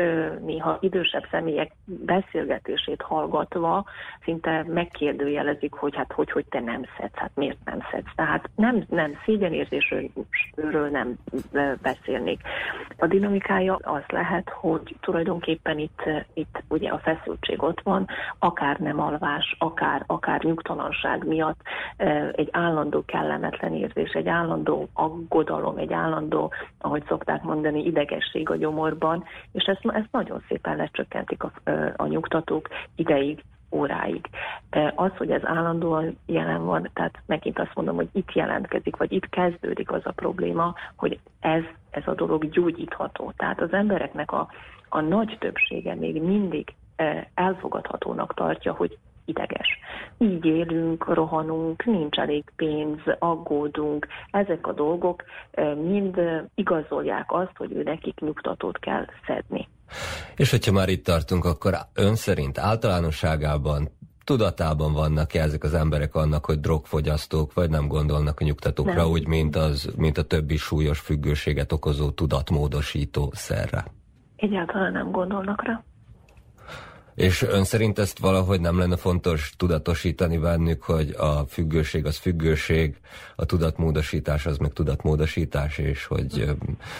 néha idősebb személyek beszélgetését hallgatva szinte megkérdőjelezik, hogy hát hogy, hogy te nem szedsz, hát miért nem szedsz. Tehát nem, nem szégyenérzésről nem beszélnék. A dinamikája az lehet, hogy tulajdonképpen itt, itt ugye a feszültség ott van, akár nem alvás, akár, akár nyugtalanság miatt egy állandó kellemetlen érzés, egy állandó aggodalom, egy állandó, ahogy szokták mondani, idegesség a gyomorban, és ezt, ezt nagyon szépen lecsökkentik a, a nyugtatók ideig, óráig. De az, hogy ez állandóan jelen van, tehát megint azt mondom, hogy itt jelentkezik, vagy itt kezdődik az a probléma, hogy ez, ez a dolog gyógyítható. Tehát az embereknek a, a nagy többsége még mindig eh, elfogadhatónak tartja, hogy ideges. Így élünk, rohanunk, nincs elég pénz, aggódunk. Ezek a dolgok mind igazolják azt, hogy ő nekik nyugtatót kell szedni. És hogyha már itt tartunk, akkor ön szerint általánosságában tudatában vannak -e ezek az emberek annak, hogy drogfogyasztók, vagy nem gondolnak a nyugtatókra, nem. úgy, mint, az, mint a többi súlyos függőséget okozó tudatmódosító szerre? Egyáltalán nem gondolnak rá. És ön szerint ezt valahogy nem lenne fontos tudatosítani bennük, hogy a függőség az függőség, a tudatmódosítás az meg tudatmódosítás, és hogy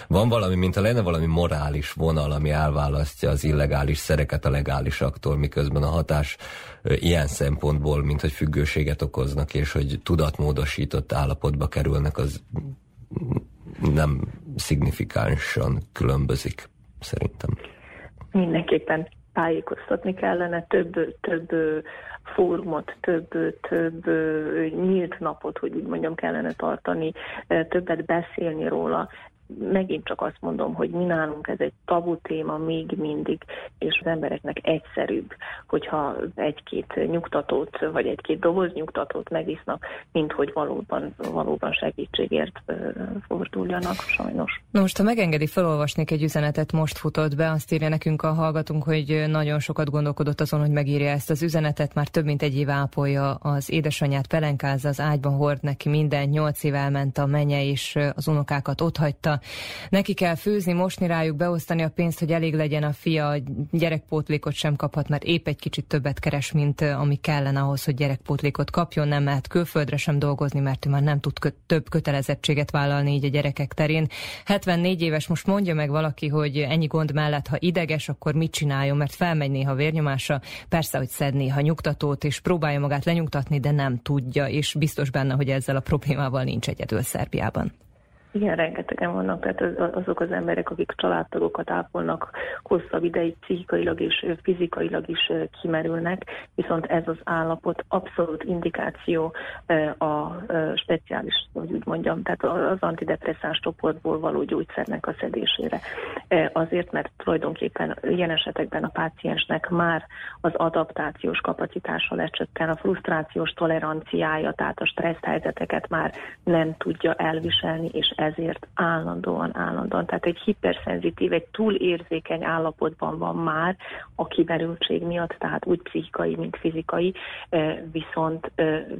van valami, mint a lenne valami morális vonal, ami elválasztja az illegális szereket a legálisaktól, miközben a hatás ilyen szempontból, mint hogy függőséget okoznak, és hogy tudatmódosított állapotba kerülnek, az nem szignifikánsan különbözik, szerintem. Mindenképpen tájékoztatni kellene, több, több fórumot, több, több nyílt napot, hogy úgy mondjam, kellene tartani, többet beszélni róla megint csak azt mondom, hogy mi nálunk ez egy tabu téma még mindig, és az embereknek egyszerűbb, hogyha egy-két nyugtatót, vagy egy-két doboz nyugtatót megisznak, mint hogy valóban, valóban segítségért forduljanak, sajnos. Na most, ha megengedi, felolvasnék egy üzenetet, most futott be, azt írja nekünk a hallgatunk, hogy nagyon sokat gondolkodott azon, hogy megírja ezt az üzenetet, már több mint egy év ápolja az édesanyját, pelenkázza, az ágyban hord neki minden, nyolc év elment a menye, és az unokákat ott hagyta, Neki kell főzni, mosni rájuk, beosztani a pénzt, hogy elég legyen a fia, a gyerekpótlékot sem kaphat, mert épp egy kicsit többet keres, mint ami kellene ahhoz, hogy gyerekpótlékot kapjon, nem mehet külföldre sem dolgozni, mert ő már nem tud kö- több kötelezettséget vállalni így a gyerekek terén. 74 éves, most mondja meg valaki, hogy ennyi gond mellett, ha ideges, akkor mit csináljon, mert felmegy néha vérnyomása, persze, hogy szed néha nyugtatót, és próbálja magát lenyugtatni, de nem tudja, és biztos benne, hogy ezzel a problémával nincs egyedül Szerbiában. Igen, rengetegen vannak, tehát azok az emberek, akik családtagokat ápolnak, hosszabb ideig pszichikailag és fizikailag is kimerülnek, viszont ez az állapot abszolút indikáció a speciális, hogy úgy mondjam, tehát az antidepresszáns csoportból való gyógyszernek a szedésére. Azért, mert tulajdonképpen ilyen esetekben a páciensnek már az adaptációs kapacitása lecsökken, a frusztrációs toleranciája, tehát a stressz helyzeteket már nem tudja elviselni, és ezért állandóan, állandóan. Tehát egy hiperszenzitív, egy túlérzékeny állapotban van már a kiberültség miatt, tehát úgy pszichikai, mint fizikai, viszont,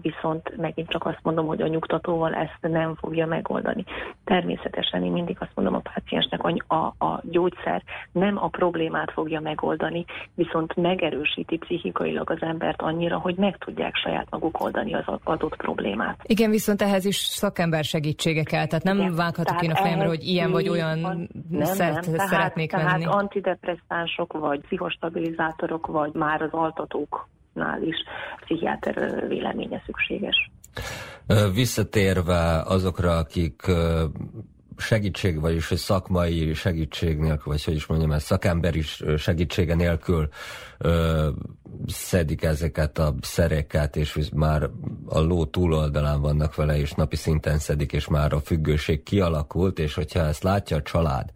viszont megint csak azt mondom, hogy a nyugtatóval ezt nem fogja megoldani. Természetesen én mindig azt mondom a páciensnek, hogy a, a gyógyszer nem a problémát fogja megoldani, viszont megerősíti pszichikailag az embert annyira, hogy meg tudják saját maguk oldani az adott problémát. Igen, viszont ehhez is szakember segítsége kell, tehát nem nem vághatok én a fejemre, hogy ilyen vagy olyan nem, szert nem. Tehát, szeretnék tehát venni. Tehát antidepresszánsok, vagy pszichostabilizátorok, vagy már az altatóknál is pszichiáter véleménye szükséges. Visszatérve azokra, akik segítség, vagyis hogy szakmai segítség nélkül, vagy hogy is mondjam, ez szakemberi segítsége nélkül ö, szedik ezeket a szereket, és már a ló túloldalán vannak vele, és napi szinten szedik, és már a függőség kialakult, és hogyha ezt látja a család,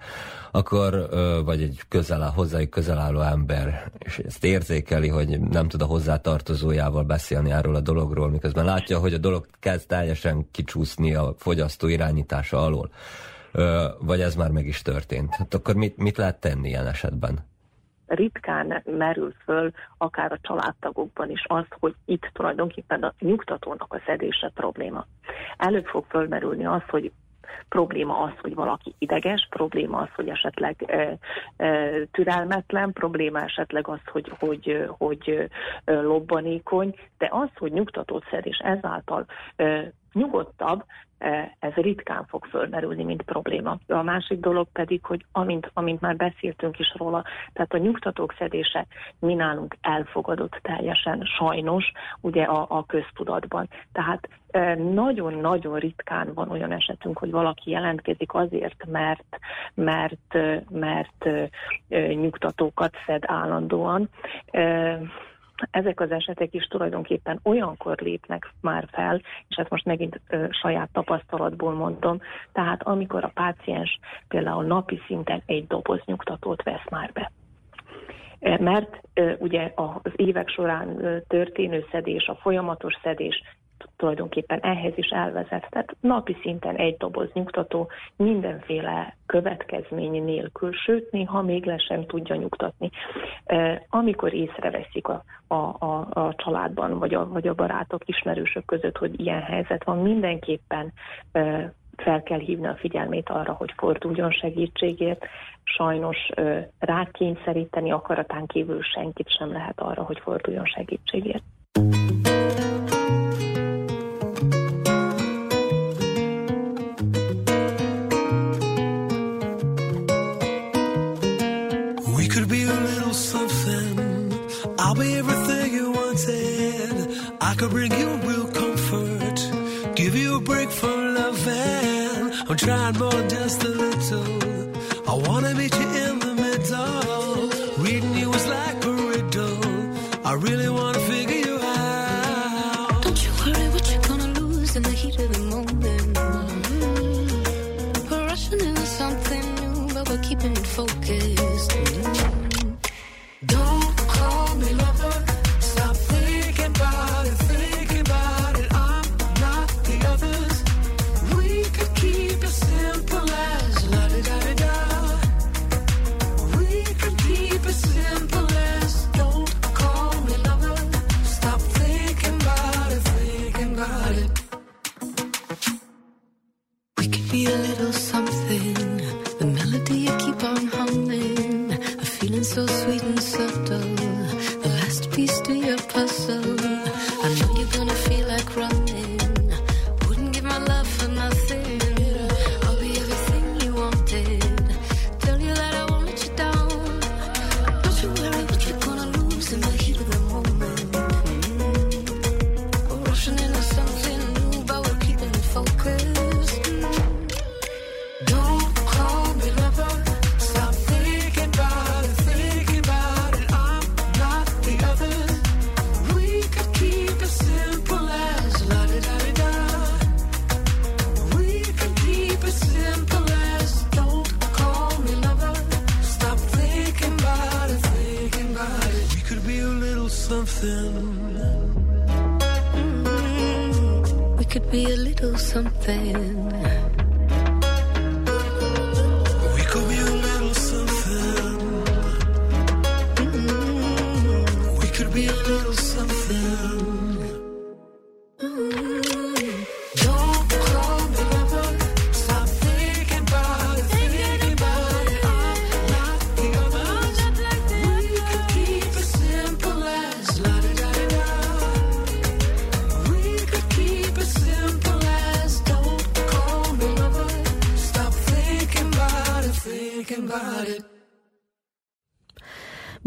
akkor, vagy egy közel, hozzájuk közel álló ember, és ezt érzékeli, hogy nem tud a hozzátartozójával beszélni erről a dologról, miközben látja, hogy a dolog kezd teljesen kicsúszni a fogyasztó irányítása alól, vagy ez már meg is történt. Hát akkor mit, mit lehet tenni ilyen esetben? ritkán merül föl akár a családtagokban is az, hogy itt tulajdonképpen a nyugtatónak a szedése probléma. Előbb fog fölmerülni az, hogy probléma az, hogy valaki ideges, probléma az, hogy esetleg e, e, türelmetlen, probléma esetleg az, hogy, hogy, hogy e, lobbanékony, de az, hogy nyugtatót szed, és ezáltal e, nyugodtabb, ez ritkán fog fölmerülni, mint probléma. A másik dolog pedig, hogy amint, amint már beszéltünk is róla, tehát a nyugtatók szedése mi nálunk elfogadott teljesen, sajnos, ugye a, a köztudatban. Tehát nagyon-nagyon ritkán van olyan esetünk, hogy valaki jelentkezik azért, mert, mert, mert nyugtatókat szed állandóan ezek az esetek is tulajdonképpen olyankor lépnek már fel, és ezt most megint ö, saját tapasztalatból mondom, tehát amikor a páciens például napi szinten egy doboz nyugtatót vesz már be. Mert ugye az évek során történő szedés, a folyamatos szedés tulajdonképpen ehhez is elvezet. Tehát napi szinten egy doboz nyugtató mindenféle következmény nélkül, sőt, néha még le sem tudja nyugtatni. Amikor észreveszik a, a, a, a családban, vagy a, vagy a barátok, ismerősök között, hogy ilyen helyzet van, mindenképpen fel kell hívni a figyelmét arra, hogy forduljon segítségért. Sajnos rákényszeríteni akaratán kívül senkit sem lehet arra, hogy forduljon segítségért. I'll be everything you wanted. I could bring you real comfort, give you a break from loving. I'm trying more just a little. I wanna meet you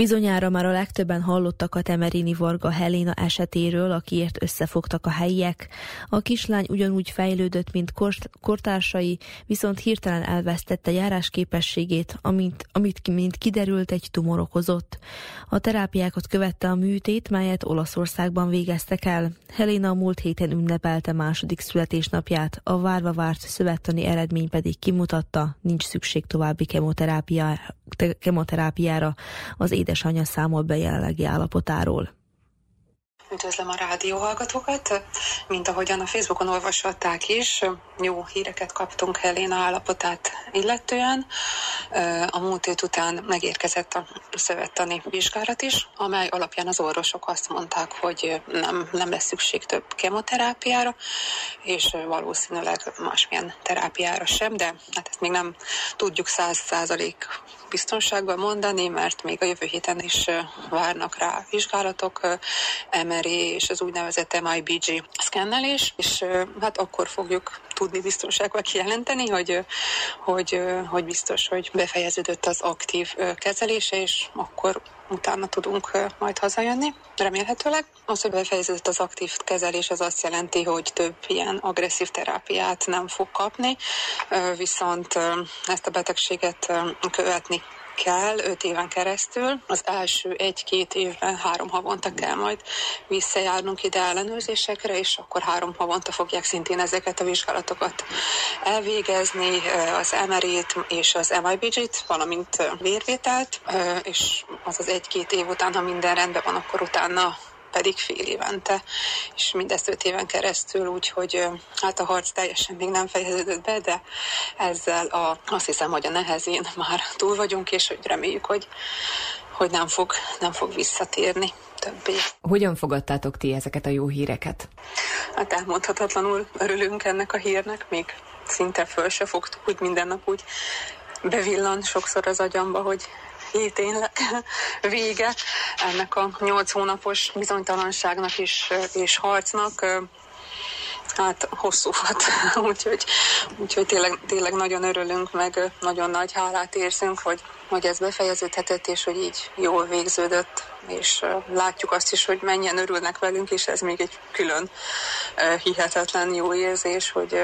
Bizonyára már a legtöbben hallottak a Temerini Varga Helena esetéről, akiért összefogtak a helyiek. A kislány ugyanúgy fejlődött, mint kortársai, viszont hirtelen elvesztette járásképességét, amint, amit mint kiderült egy tumor okozott. A terápiákat követte a műtét, melyet Olaszországban végeztek el. Helena múlt héten ünnepelte második születésnapját, a várva várt szövettani eredmény pedig kimutatta, nincs szükség további kemoterápiára. Az édesanyja számol be jelenlegi állapotáról. Üdvözlöm a rádió hallgatókat. Mint ahogyan a Facebookon olvashatták is, jó híreket kaptunk Helena állapotát illetően. A múlt hét után megérkezett a szövettani vizsgálat is, amely alapján az orvosok azt mondták, hogy nem, nem lesz szükség több kemoterápiára, és valószínűleg másmilyen terápiára sem, de hát ezt még nem tudjuk száz százalék biztonságban mondani, mert még a jövő héten is várnak rá vizsgálatok, MRI és az úgynevezett MIBG szkennelés, és hát akkor fogjuk tudni biztonságban kijelenteni, hogy, hogy, hogy biztos, hogy befejeződött az aktív kezelése, és akkor utána tudunk majd hazajönni, remélhetőleg. Az, hogy befejeződött az aktív kezelés, az azt jelenti, hogy több ilyen agresszív terápiát nem fog kapni, viszont ezt a betegséget követni kell öt éven keresztül. Az első egy-két évben három havonta kell majd visszajárnunk ide ellenőrzésekre, és akkor három havonta fogják szintén ezeket a vizsgálatokat elvégezni, az MRI-t és az MIBG-t, valamint vérvételt, és az az egy-két év után, ha minden rendben van, akkor utána pedig fél évente, és mindezt öt éven keresztül, úgyhogy hát a harc teljesen még nem fejeződött be, de ezzel a, azt hiszem, hogy a nehezén már túl vagyunk, és hogy reméljük, hogy, hogy nem, fog, nem fog visszatérni többé. Hogyan fogadtátok ti ezeket a jó híreket? Hát elmondhatatlanul örülünk ennek a hírnek, még szinte föl se fogtuk, hogy minden nap úgy bevillan sokszor az agyamba, hogy hé, tényleg vége ennek a nyolc hónapos bizonytalanságnak is, és harcnak. Hát hosszú volt, úgyhogy, úgyhogy tényleg, tényleg nagyon örülünk, meg nagyon nagy hálát érzünk, hogy, hogy ez befejeződhetett, és hogy így jól végződött, és látjuk azt is, hogy mennyien örülnek velünk, és ez még egy külön hihetetlen jó érzés, hogy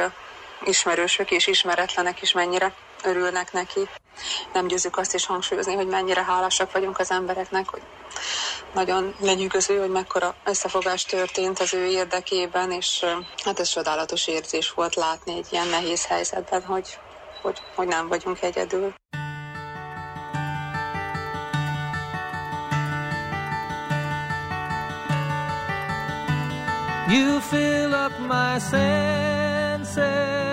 ismerősök és ismeretlenek is mennyire örülnek neki. Nem győzük azt is hangsúlyozni, hogy mennyire hálásak vagyunk az embereknek, hogy nagyon lenyűgöző, hogy mekkora összefogás történt az ő érdekében, és hát ez csodálatos érzés volt látni egy ilyen nehéz helyzetben, hogy, hogy, hogy nem vagyunk egyedül. You fill up my senses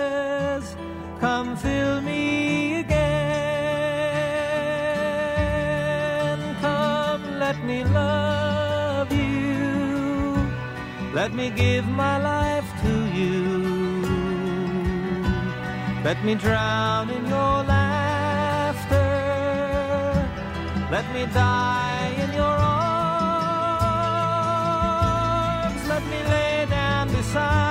come fill me again. Come, let me love you. Let me give my life to you. Let me drown in your laughter. Let me die in your arms. Let me lay down beside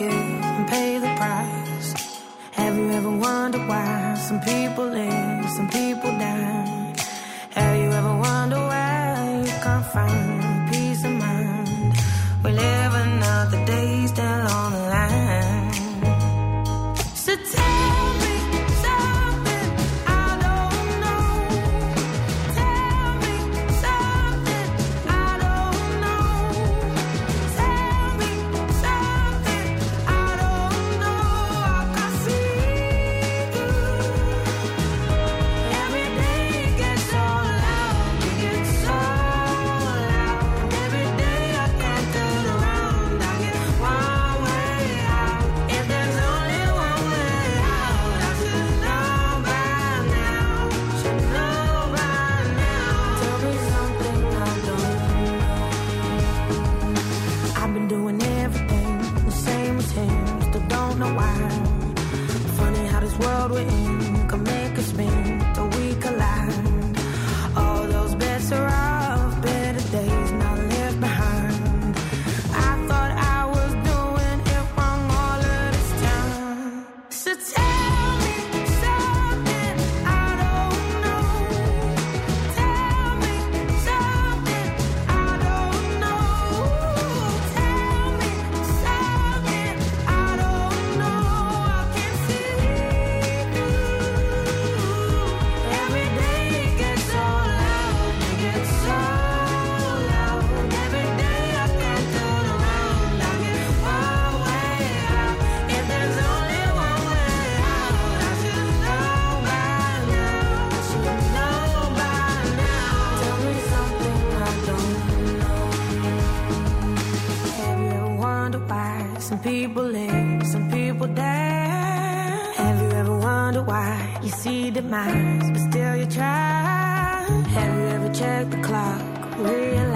and pay the price. Have you ever wondered why some people live, some people die? Have you ever wondered why you can't find peace of mind? We live another day still on the demise, but still you try. Have you ever checked the clock? Really?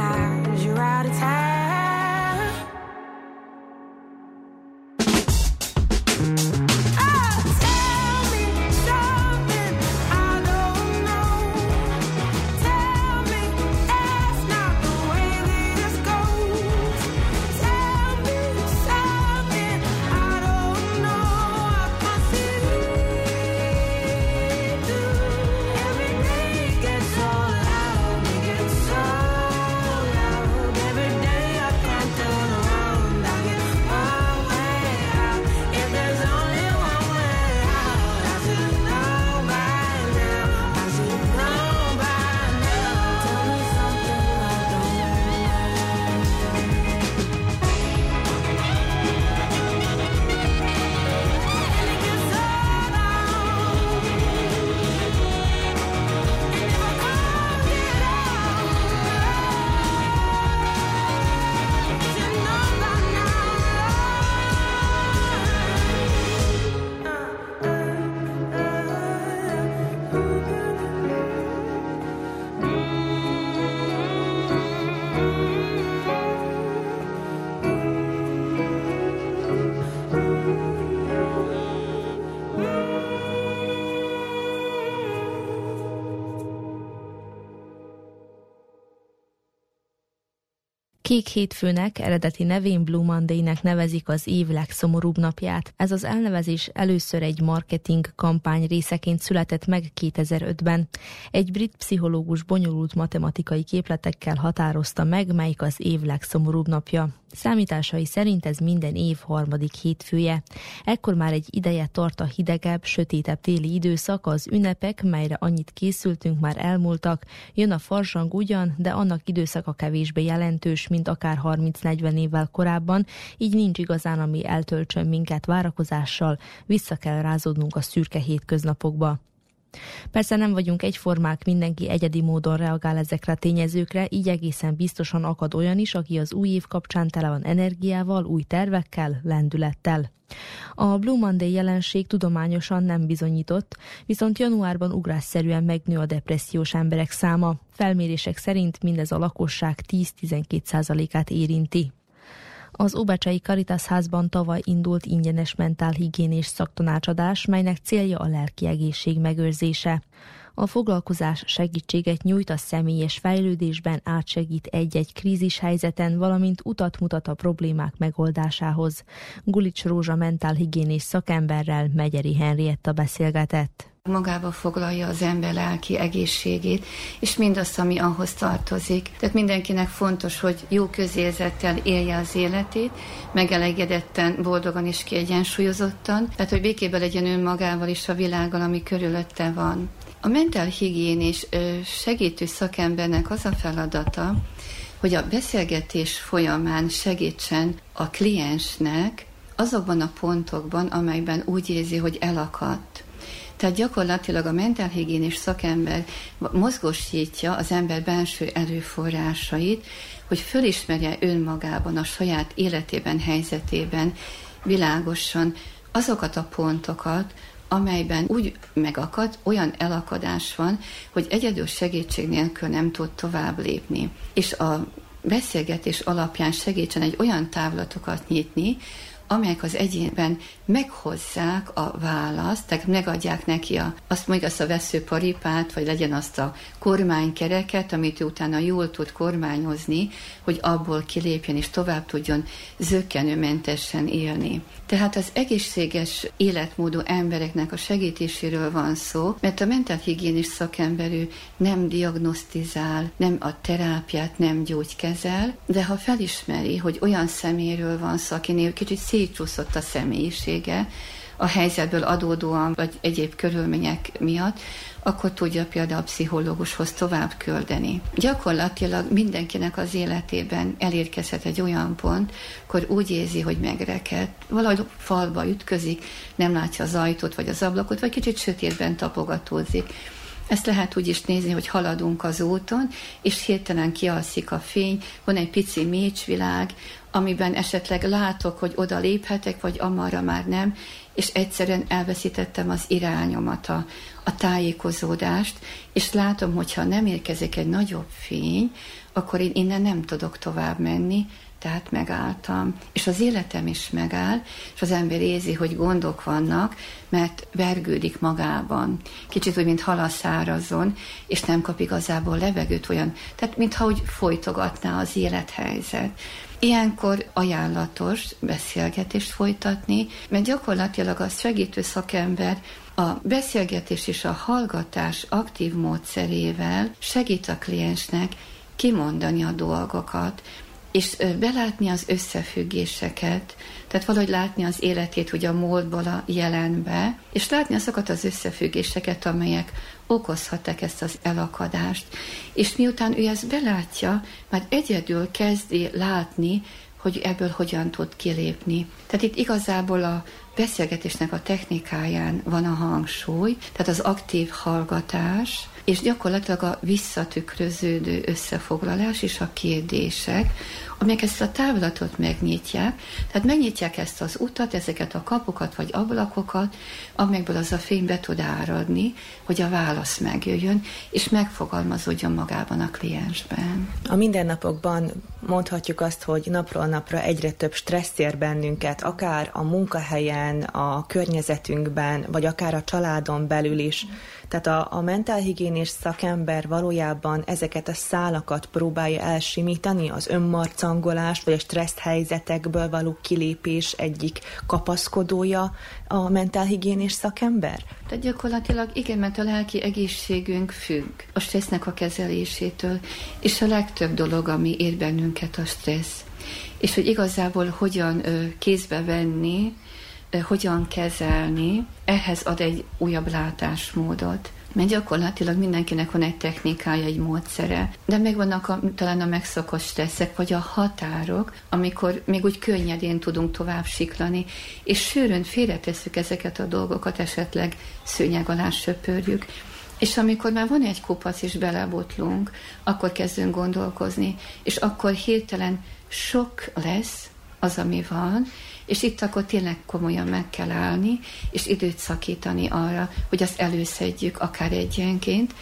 Kék hétfőnek, eredeti nevén Blue Monday-nek nevezik az év legszomorúbb napját. Ez az elnevezés először egy marketing kampány részeként született meg 2005-ben. Egy brit pszichológus bonyolult matematikai képletekkel határozta meg, melyik az év legszomorúbb napja. Számításai szerint ez minden év harmadik hétfője. Ekkor már egy ideje tart a hidegebb, sötétebb téli időszak, az ünnepek, melyre annyit készültünk, már elmúltak. Jön a farsang ugyan, de annak időszaka kevésbé jelentős, mint akár 30-40 évvel korábban, így nincs igazán, ami eltöltsön minket várakozással, vissza kell rázódnunk a szürke hétköznapokba. Persze nem vagyunk egyformák, mindenki egyedi módon reagál ezekre a tényezőkre, így egészen biztosan akad olyan is, aki az új év kapcsán tele van energiával, új tervekkel, lendülettel. A Blue Monday jelenség tudományosan nem bizonyított, viszont januárban ugrásszerűen megnő a depressziós emberek száma. Felmérések szerint mindez a lakosság 10-12%-át érinti. Az Óbecsei Caritas házban tavaly indult ingyenes mentálhigiénés szaktanácsadás, melynek célja a lelki egészség megőrzése. A foglalkozás segítséget nyújt a személyes fejlődésben, átsegít egy-egy krízis helyzeten, valamint utat mutat a problémák megoldásához. Gulics Rózsa mentálhigiénés szakemberrel Megyeri Henrietta beszélgetett magába foglalja az ember lelki egészségét, és mindazt, ami ahhoz tartozik. Tehát mindenkinek fontos, hogy jó közérzettel élje az életét, megelegedetten, boldogan és kiegyensúlyozottan, tehát hogy békében legyen önmagával és a világgal, ami körülötte van. A mentál higiénés segítő szakembernek az a feladata, hogy a beszélgetés folyamán segítsen a kliensnek azokban a pontokban, amelyben úgy érzi, hogy elakadt. Tehát gyakorlatilag a mentálhigiénés szakember mozgósítja az ember belső erőforrásait, hogy fölismerje önmagában, a saját életében, helyzetében világosan azokat a pontokat, amelyben úgy megakad, olyan elakadás van, hogy egyedül segítség nélkül nem tud tovább lépni. És a beszélgetés alapján segítsen egy olyan távlatokat nyitni, amelyek az egyénben meghozzák a választ, tehát megadják neki a, azt mondjuk azt a veszőparipát, vagy legyen azt a kormánykereket, amit ő utána jól tud kormányozni, hogy abból kilépjen és tovább tudjon zöggenőmentesen élni. Tehát az egészséges életmódú embereknek a segítéséről van szó, mert a mentálhigiénis szakemberű nem diagnosztizál, nem a terápiát nem gyógykezel, de ha felismeri, hogy olyan szeméről van szó, akinél kicsit szétcsúszott a személyisége, a helyzetből adódóan, vagy egyéb körülmények miatt, akkor tudja például a pszichológushoz tovább küldeni. Gyakorlatilag mindenkinek az életében elérkezhet egy olyan pont, akkor úgy érzi, hogy megreked, valahogy falba ütközik, nem látja az ajtót vagy az ablakot, vagy kicsit sötétben tapogatózik. Ezt lehet úgy is nézni, hogy haladunk az úton, és hirtelen kialszik a fény, van egy pici mécsvilág, amiben esetleg látok, hogy oda léphetek, vagy amarra már nem, és egyszerűen elveszítettem az irányomat, a, a tájékozódást, és látom, hogyha nem érkezik egy nagyobb fény, akkor én innen nem tudok tovább menni, tehát megálltam. És az életem is megáll, és az ember érzi, hogy gondok vannak, mert vergődik magában. Kicsit úgy, mint halaszározon, és nem kap igazából levegőt olyan, tehát mintha úgy folytogatná az élethelyzet. Ilyenkor ajánlatos beszélgetést folytatni, mert gyakorlatilag a segítő szakember a beszélgetés és a hallgatás aktív módszerével segít a kliensnek kimondani a dolgokat, és belátni az összefüggéseket, tehát valahogy látni az életét hogy a múltból a jelenbe, és látni azokat az összefüggéseket, amelyek okozhatták ezt az elakadást. És miután ő ezt belátja, már egyedül kezdi látni, hogy ebből hogyan tud kilépni. Tehát itt igazából a beszélgetésnek a technikáján van a hangsúly, tehát az aktív hallgatás, és gyakorlatilag a visszatükröződő összefoglalás és a kérdések, amelyek ezt a távlatot megnyitják, tehát megnyitják ezt az utat, ezeket a kapukat vagy ablakokat, amelyekből az a fény be tud áradni, hogy a válasz megjöjjön, és megfogalmazódjon magában a kliensben. A mindennapokban mondhatjuk azt, hogy napról napra egyre több stressz ér bennünket, akár a munkahelyen, a környezetünkben, vagy akár a családon belül is. Tehát a, a mentálhigiénés szakember valójában ezeket a szálakat próbálja elsimítani, az önmarcangolást, vagy a stressz helyzetekből való kilépés egyik kapaszkodója a mentálhigiénés szakember? Tehát gyakorlatilag igen, mert a lelki egészségünk függ a stressznek a kezelésétől, és a legtöbb dolog, ami ér bennünket a stressz. És hogy igazából hogyan ö, kézbe venni, hogyan kezelni, ehhez ad egy újabb látásmódot. Mert gyakorlatilag mindenkinek van egy technikája, egy módszere, de megvannak a, talán a megszokott stresszek, vagy a határok, amikor még úgy könnyedén tudunk tovább siklani, és sűrűn félretesszük ezeket a dolgokat, esetleg szőnyeg alá söpörjük. És amikor már van egy kupac és belebotlunk, akkor kezdünk gondolkozni, és akkor hirtelen sok lesz az, ami van, és itt akkor tényleg komolyan meg kell állni, és időt szakítani arra, hogy azt előszedjük akár egyenként.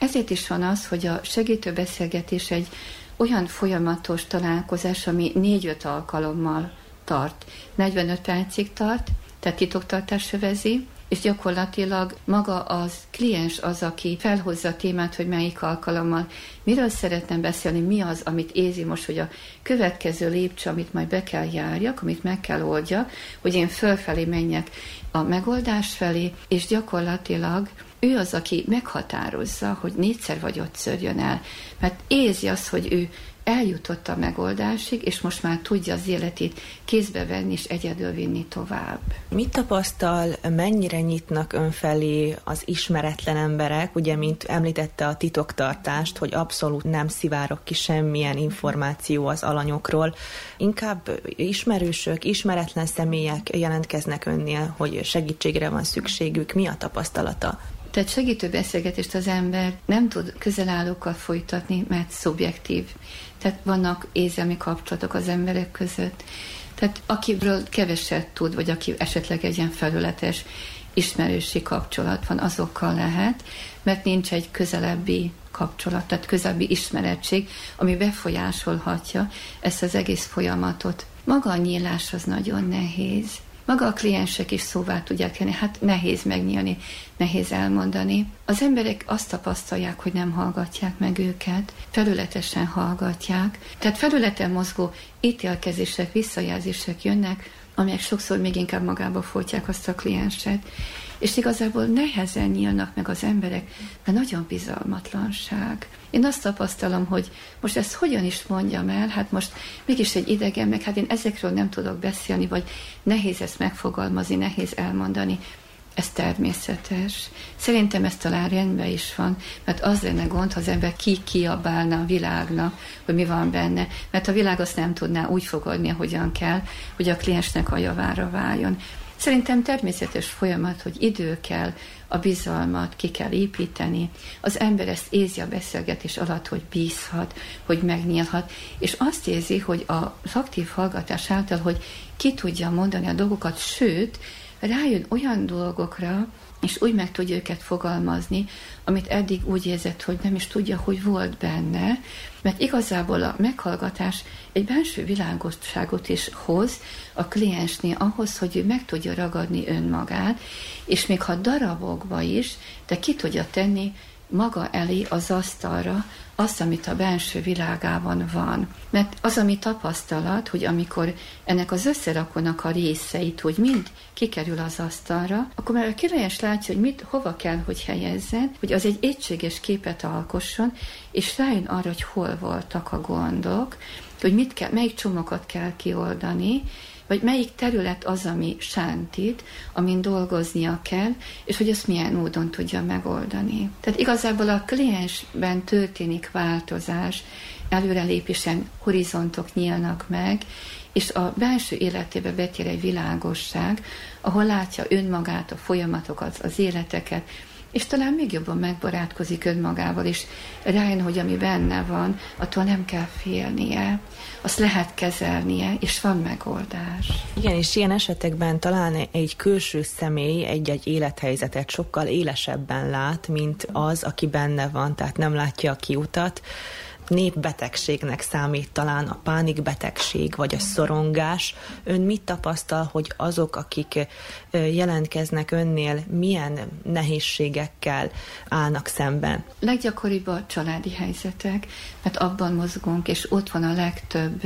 Ezért is van az, hogy a segítő beszélgetés egy olyan folyamatos találkozás, ami négy-öt alkalommal tart. 45 percig tart, tehát titoktartás sövezi, és gyakorlatilag maga az kliens az, aki felhozza a témát, hogy melyik alkalommal miről szeretném beszélni, mi az, amit érzi most, hogy a következő lépcső, amit majd be kell járjak, amit meg kell oldja, hogy én fölfelé menjek a megoldás felé, és gyakorlatilag ő az, aki meghatározza, hogy négyszer vagy ötször jön el. Mert érzi azt, hogy ő eljutott a megoldásig, és most már tudja az életét kézbe venni és egyedül vinni tovább. Mit tapasztal, mennyire nyitnak önfelé az ismeretlen emberek, ugye, mint említette a titoktartást, hogy abszolút nem szivárok ki semmilyen információ az alanyokról. Inkább ismerősök, ismeretlen személyek jelentkeznek önnél, hogy segítségre van szükségük. Mi a tapasztalata? Tehát segítő beszélgetést az ember nem tud közelállókkal folytatni, mert szubjektív. Tehát vannak érzelmi kapcsolatok az emberek között. Tehát akiről keveset tud, vagy aki esetleg egy ilyen felületes ismerősi kapcsolat van, azokkal lehet, mert nincs egy közelebbi kapcsolat, tehát közelebbi ismerettség, ami befolyásolhatja ezt az egész folyamatot. Maga a nyílás az nagyon nehéz. Maga a kliensek is szóvá tudják tenni, hát nehéz megnyílni, nehéz elmondani. Az emberek azt tapasztalják, hogy nem hallgatják meg őket, felületesen hallgatják. Tehát felületen mozgó ítélkezések, visszajelzések jönnek, amelyek sokszor még inkább magába folytják azt a klienset és igazából nehezen nyílnak meg az emberek, mert nagyon bizalmatlanság. Én azt tapasztalom, hogy most ezt hogyan is mondjam el, hát most mégis egy idegen, meg hát én ezekről nem tudok beszélni, vagy nehéz ezt megfogalmazni, nehéz elmondani. Ez természetes. Szerintem ez talán rendben is van, mert az lenne gond, ha az ember ki kiabálna a világnak, hogy mi van benne, mert a világ azt nem tudná úgy fogadni, hogyan kell, hogy a kliensnek a javára váljon. Szerintem természetes folyamat, hogy idő kell, a bizalmat ki kell építeni. Az ember ezt érzi a beszélgetés alatt, hogy bízhat, hogy megnyílhat, és azt érzi, hogy az aktív hallgatás által, hogy ki tudja mondani a dolgokat, sőt, rájön olyan dolgokra, és úgy meg tudja őket fogalmazni, amit eddig úgy érzett, hogy nem is tudja, hogy volt benne, mert igazából a meghallgatás egy belső világosságot is hoz a kliensnél ahhoz, hogy ő meg tudja ragadni önmagát, és még ha darabokba is, de ki tudja tenni maga elé az asztalra azt, amit a belső világában van. Mert az, ami tapasztalat, hogy amikor ennek az összerakónak a részeit, hogy mind kikerül az asztalra, akkor már a királyes látja, hogy mit, hova kell, hogy helyezzen, hogy az egy egységes képet alkosson, és rájön arra, hogy hol voltak a gondok, hogy mit kell, melyik csomagot kell kioldani, vagy melyik terület az, ami sántít, amin dolgoznia kell, és hogy ezt milyen módon tudja megoldani. Tehát igazából a kliensben történik változás, előrelépésen horizontok nyílnak meg, és a belső életébe betér egy világosság, ahol látja önmagát, a folyamatokat, az életeket, és talán még jobban megbarátkozik önmagával, és rájön, hogy ami benne van, attól nem kell félnie, azt lehet kezelnie, és van megoldás. Igen, és ilyen esetekben talán egy külső személy egy-egy élethelyzetet sokkal élesebben lát, mint az, aki benne van, tehát nem látja a kiutat, népbetegségnek számít talán a pánikbetegség vagy a szorongás. Ön mit tapasztal, hogy azok, akik jelentkeznek önnél, milyen nehézségekkel állnak szemben? Leggyakoribb a családi helyzetek, mert abban mozgunk, és ott van a legtöbb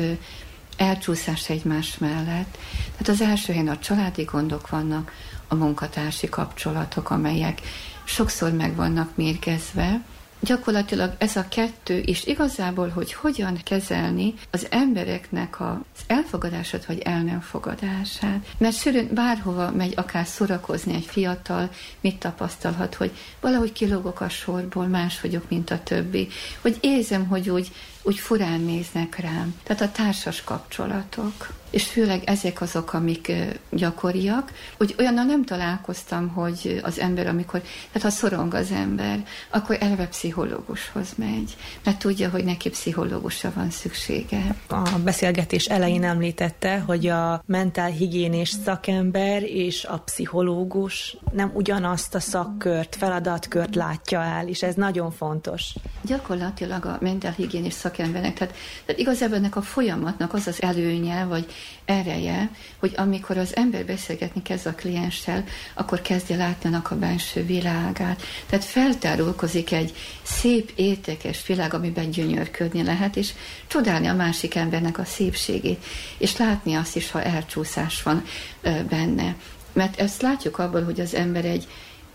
elcsúszás egymás mellett. Tehát az első helyen a családi gondok vannak, a munkatársi kapcsolatok, amelyek sokszor meg vannak mérgezve, gyakorlatilag ez a kettő, és igazából, hogy hogyan kezelni az embereknek az elfogadását, vagy el nem fogadását. Mert sűrűn bárhova megy akár szórakozni egy fiatal, mit tapasztalhat, hogy valahogy kilógok a sorból, más vagyok, mint a többi. Hogy érzem, hogy úgy úgy furán néznek rám. Tehát a társas kapcsolatok. És főleg ezek azok, amik gyakoriak, hogy olyannal nem találkoztam, hogy az ember, amikor, tehát ha szorong az ember, akkor eleve pszichológushoz megy, mert tudja, hogy neki pszichológusra van szüksége. A beszélgetés elején említette, hogy a mentálhigiénés szakember és a pszichológus nem ugyanazt a szakkört, feladatkört látja el, és ez nagyon fontos. Gyakorlatilag a mentálhigiénés szakember szakembernek. Tehát, tehát igazából ennek a folyamatnak az az előnye, vagy ereje, hogy amikor az ember beszélgetni kezd a klienssel, akkor kezdje látni a belső világát. Tehát feltárulkozik egy szép, értékes világ, amiben gyönyörködni lehet, és csodálni a másik embernek a szépségét, és látni azt is, ha elcsúszás van benne. Mert ezt látjuk abból, hogy az ember egy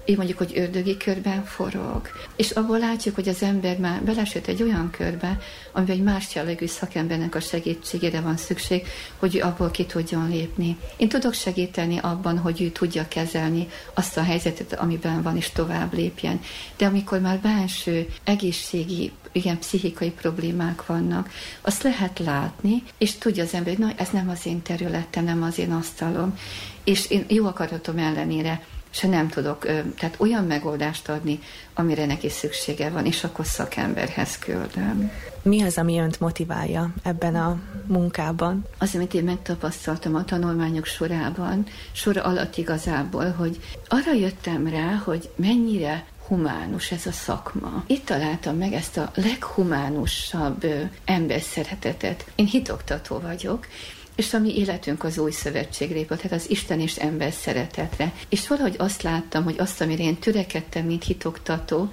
így mondjuk, hogy ördögi körben forog. És abból látjuk, hogy az ember már belesett egy olyan körbe, amiben egy más jellegű szakembernek a segítségére van szükség, hogy ő abból ki tudjon lépni. Én tudok segíteni abban, hogy ő tudja kezelni azt a helyzetet, amiben van, és tovább lépjen. De amikor már belső egészségi igen, pszichikai problémák vannak, azt lehet látni, és tudja az ember, hogy na, ez nem az én területem, nem az én asztalom, és én jó akaratom ellenére se nem tudok tehát olyan megoldást adni, amire neki szüksége van, és akkor szakemberhez küldöm. Mi az, ami önt motiválja ebben a munkában? Az, amit én megtapasztaltam a tanulmányok sorában, sor alatt igazából, hogy arra jöttem rá, hogy mennyire humánus ez a szakma. Itt találtam meg ezt a leghumánusabb emberszeretetet. Én hitoktató vagyok, és a mi életünk az új szövetségre tehát az Isten és ember szeretetre. És valahogy azt láttam, hogy azt, amire én törekedtem, mint hitoktató,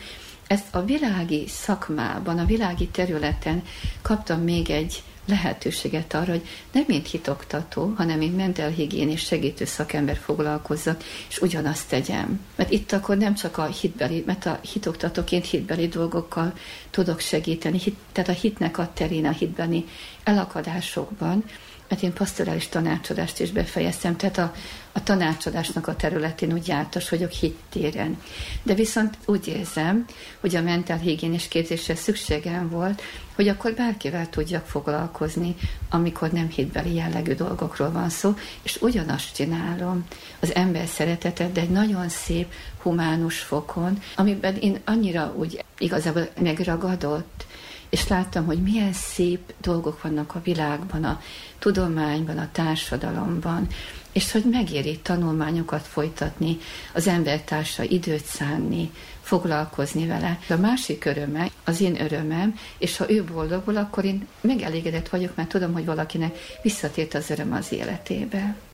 ezt a világi szakmában, a világi területen kaptam még egy lehetőséget arra, hogy nem mint hitoktató, hanem mint mentelhigién és segítő szakember foglalkozzak, és ugyanazt tegyem. Mert itt akkor nem csak a hitbeli, mert a hitoktatóként hitbeli dolgokkal tudok segíteni, hit, tehát a hitnek a terén, a hitbeni elakadásokban, mert én pastorális tanácsadást is befejeztem, tehát a, a tanácsadásnak a területén úgy jártas vagyok hittéren. De viszont úgy érzem, hogy a mentálhigiénés képzésre szükségem volt, hogy akkor bárkivel tudjak foglalkozni, amikor nem hitbeli jellegű dolgokról van szó, és ugyanazt csinálom, az ember szeretetet, de egy nagyon szép, humánus fokon, amiben én annyira úgy igazából megragadott, és láttam, hogy milyen szép dolgok vannak a világban, a tudományban, a társadalomban, és hogy megéri tanulmányokat folytatni, az embertársa időt szánni, foglalkozni vele. A másik öröme, az én örömem, és ha ő boldogul, akkor én megelégedett vagyok, mert tudom, hogy valakinek visszatért az öröm az életébe.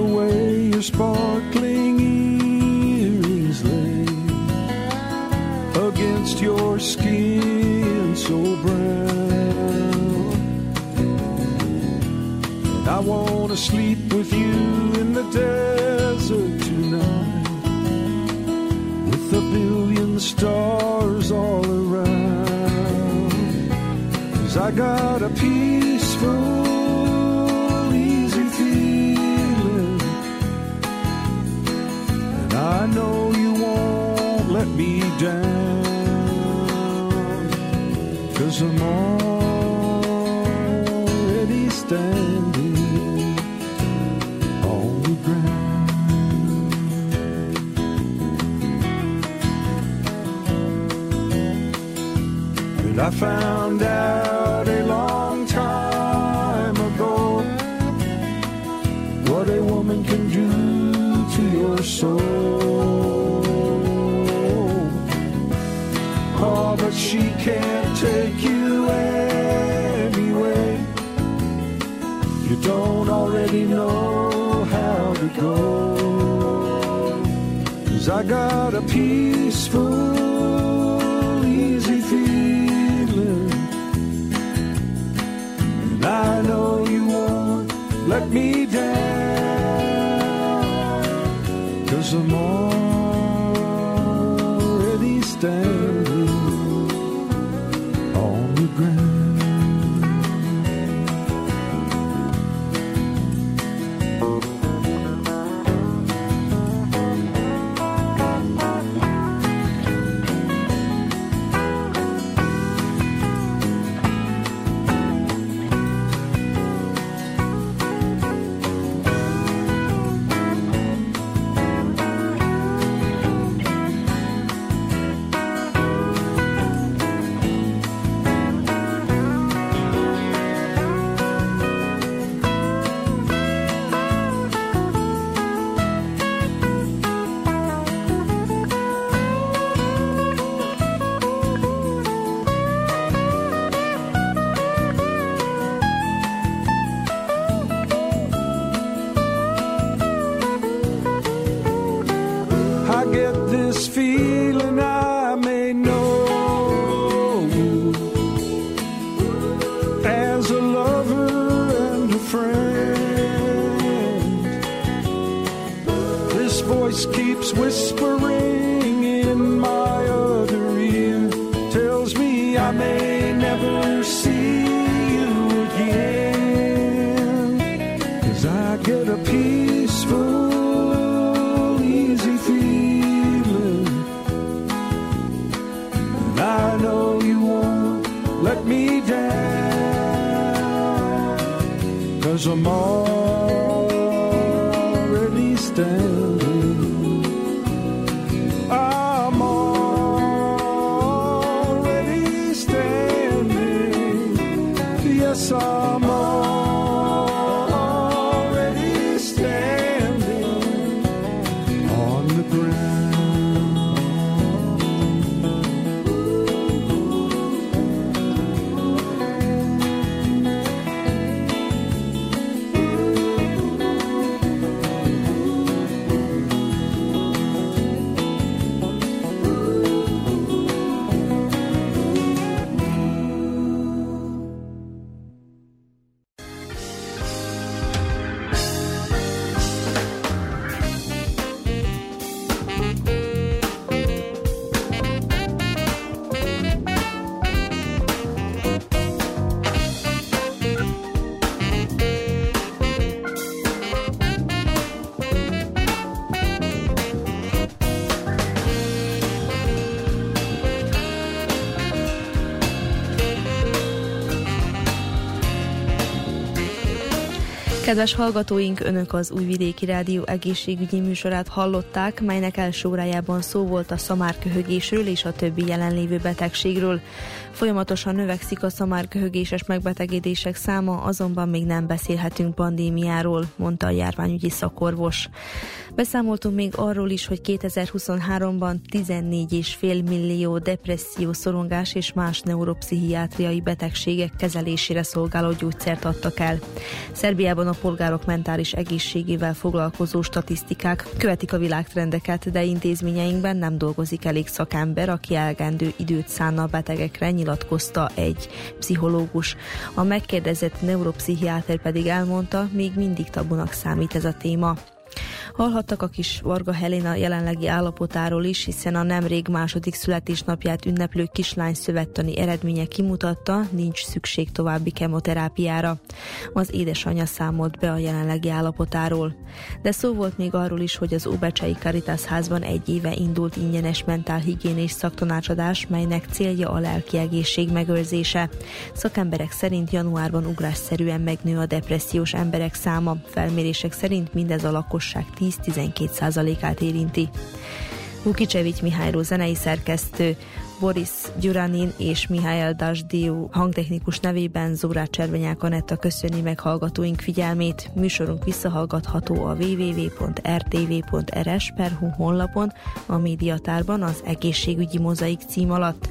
The way your sparkling earrings lay against your skin so brown. And I wanna sleep with you in the desert tonight with a billion stars all around. Cause I got a peaceful know you won't let me down. Cause I'm already standing on the ground. But I found out a long time ago what a woman can do your soul. Oh, but she can't take you anyway. You don't already know how to go. Cause I got a peaceful, easy feeling. And I know you won't let me my other ear, tells me I may never see you again. Cause I get a peaceful, easy feeling. And I know you won't let me down. Cause I'm already standing. this all. Kedves hallgatóink, Önök az Újvidéki Rádió egészségügyi műsorát hallották, melynek első órájában szó volt a szamárköhögésről és a többi jelenlévő betegségről. Folyamatosan növekszik a szamárköhögéses megbetegedések száma, azonban még nem beszélhetünk pandémiáról, mondta a járványügyi szakorvos. Beszámoltunk még arról is, hogy 2023-ban 14,5 millió depresszió, szorongás és más neuropszichiátriai betegségek kezelésére szolgáló gyógyszert adtak el. Szerbiában a polgárok mentális egészségével foglalkozó statisztikák követik a világtrendeket, de intézményeinkben nem dolgozik elég szakember, aki elegendő időt szánna a betegekre, nyilatkozta egy pszichológus. A megkérdezett neuropszichiáter pedig elmondta, még mindig tabunak számít ez a téma. Hallhattak a kis Varga Helena jelenlegi állapotáról is, hiszen a nemrég második születésnapját ünneplő kislány szövettani eredménye kimutatta, nincs szükség további kemoterápiára. Az édesanyja számolt be a jelenlegi állapotáról. De szó volt még arról is, hogy az Óbecsei Caritas házban egy éve indult ingyenes mentálhigiénés szaktanácsadás, melynek célja a lelki egészség megőrzése. Szakemberek szerint januárban ugrásszerűen megnő a depressziós emberek száma, felmérések szerint mindez a lakosság 10-12 százalékát érinti. Vukicsevics Mihályró zenei szerkesztő, Boris Gyuranin és Mihály Dasdiu hangtechnikus nevében Zórát Cservenyák Anetta köszöni meg hallgatóink figyelmét. Műsorunk visszahallgatható a www.rtv.rs.hu honlapon, a médiatárban az egészségügyi mozaik cím alatt.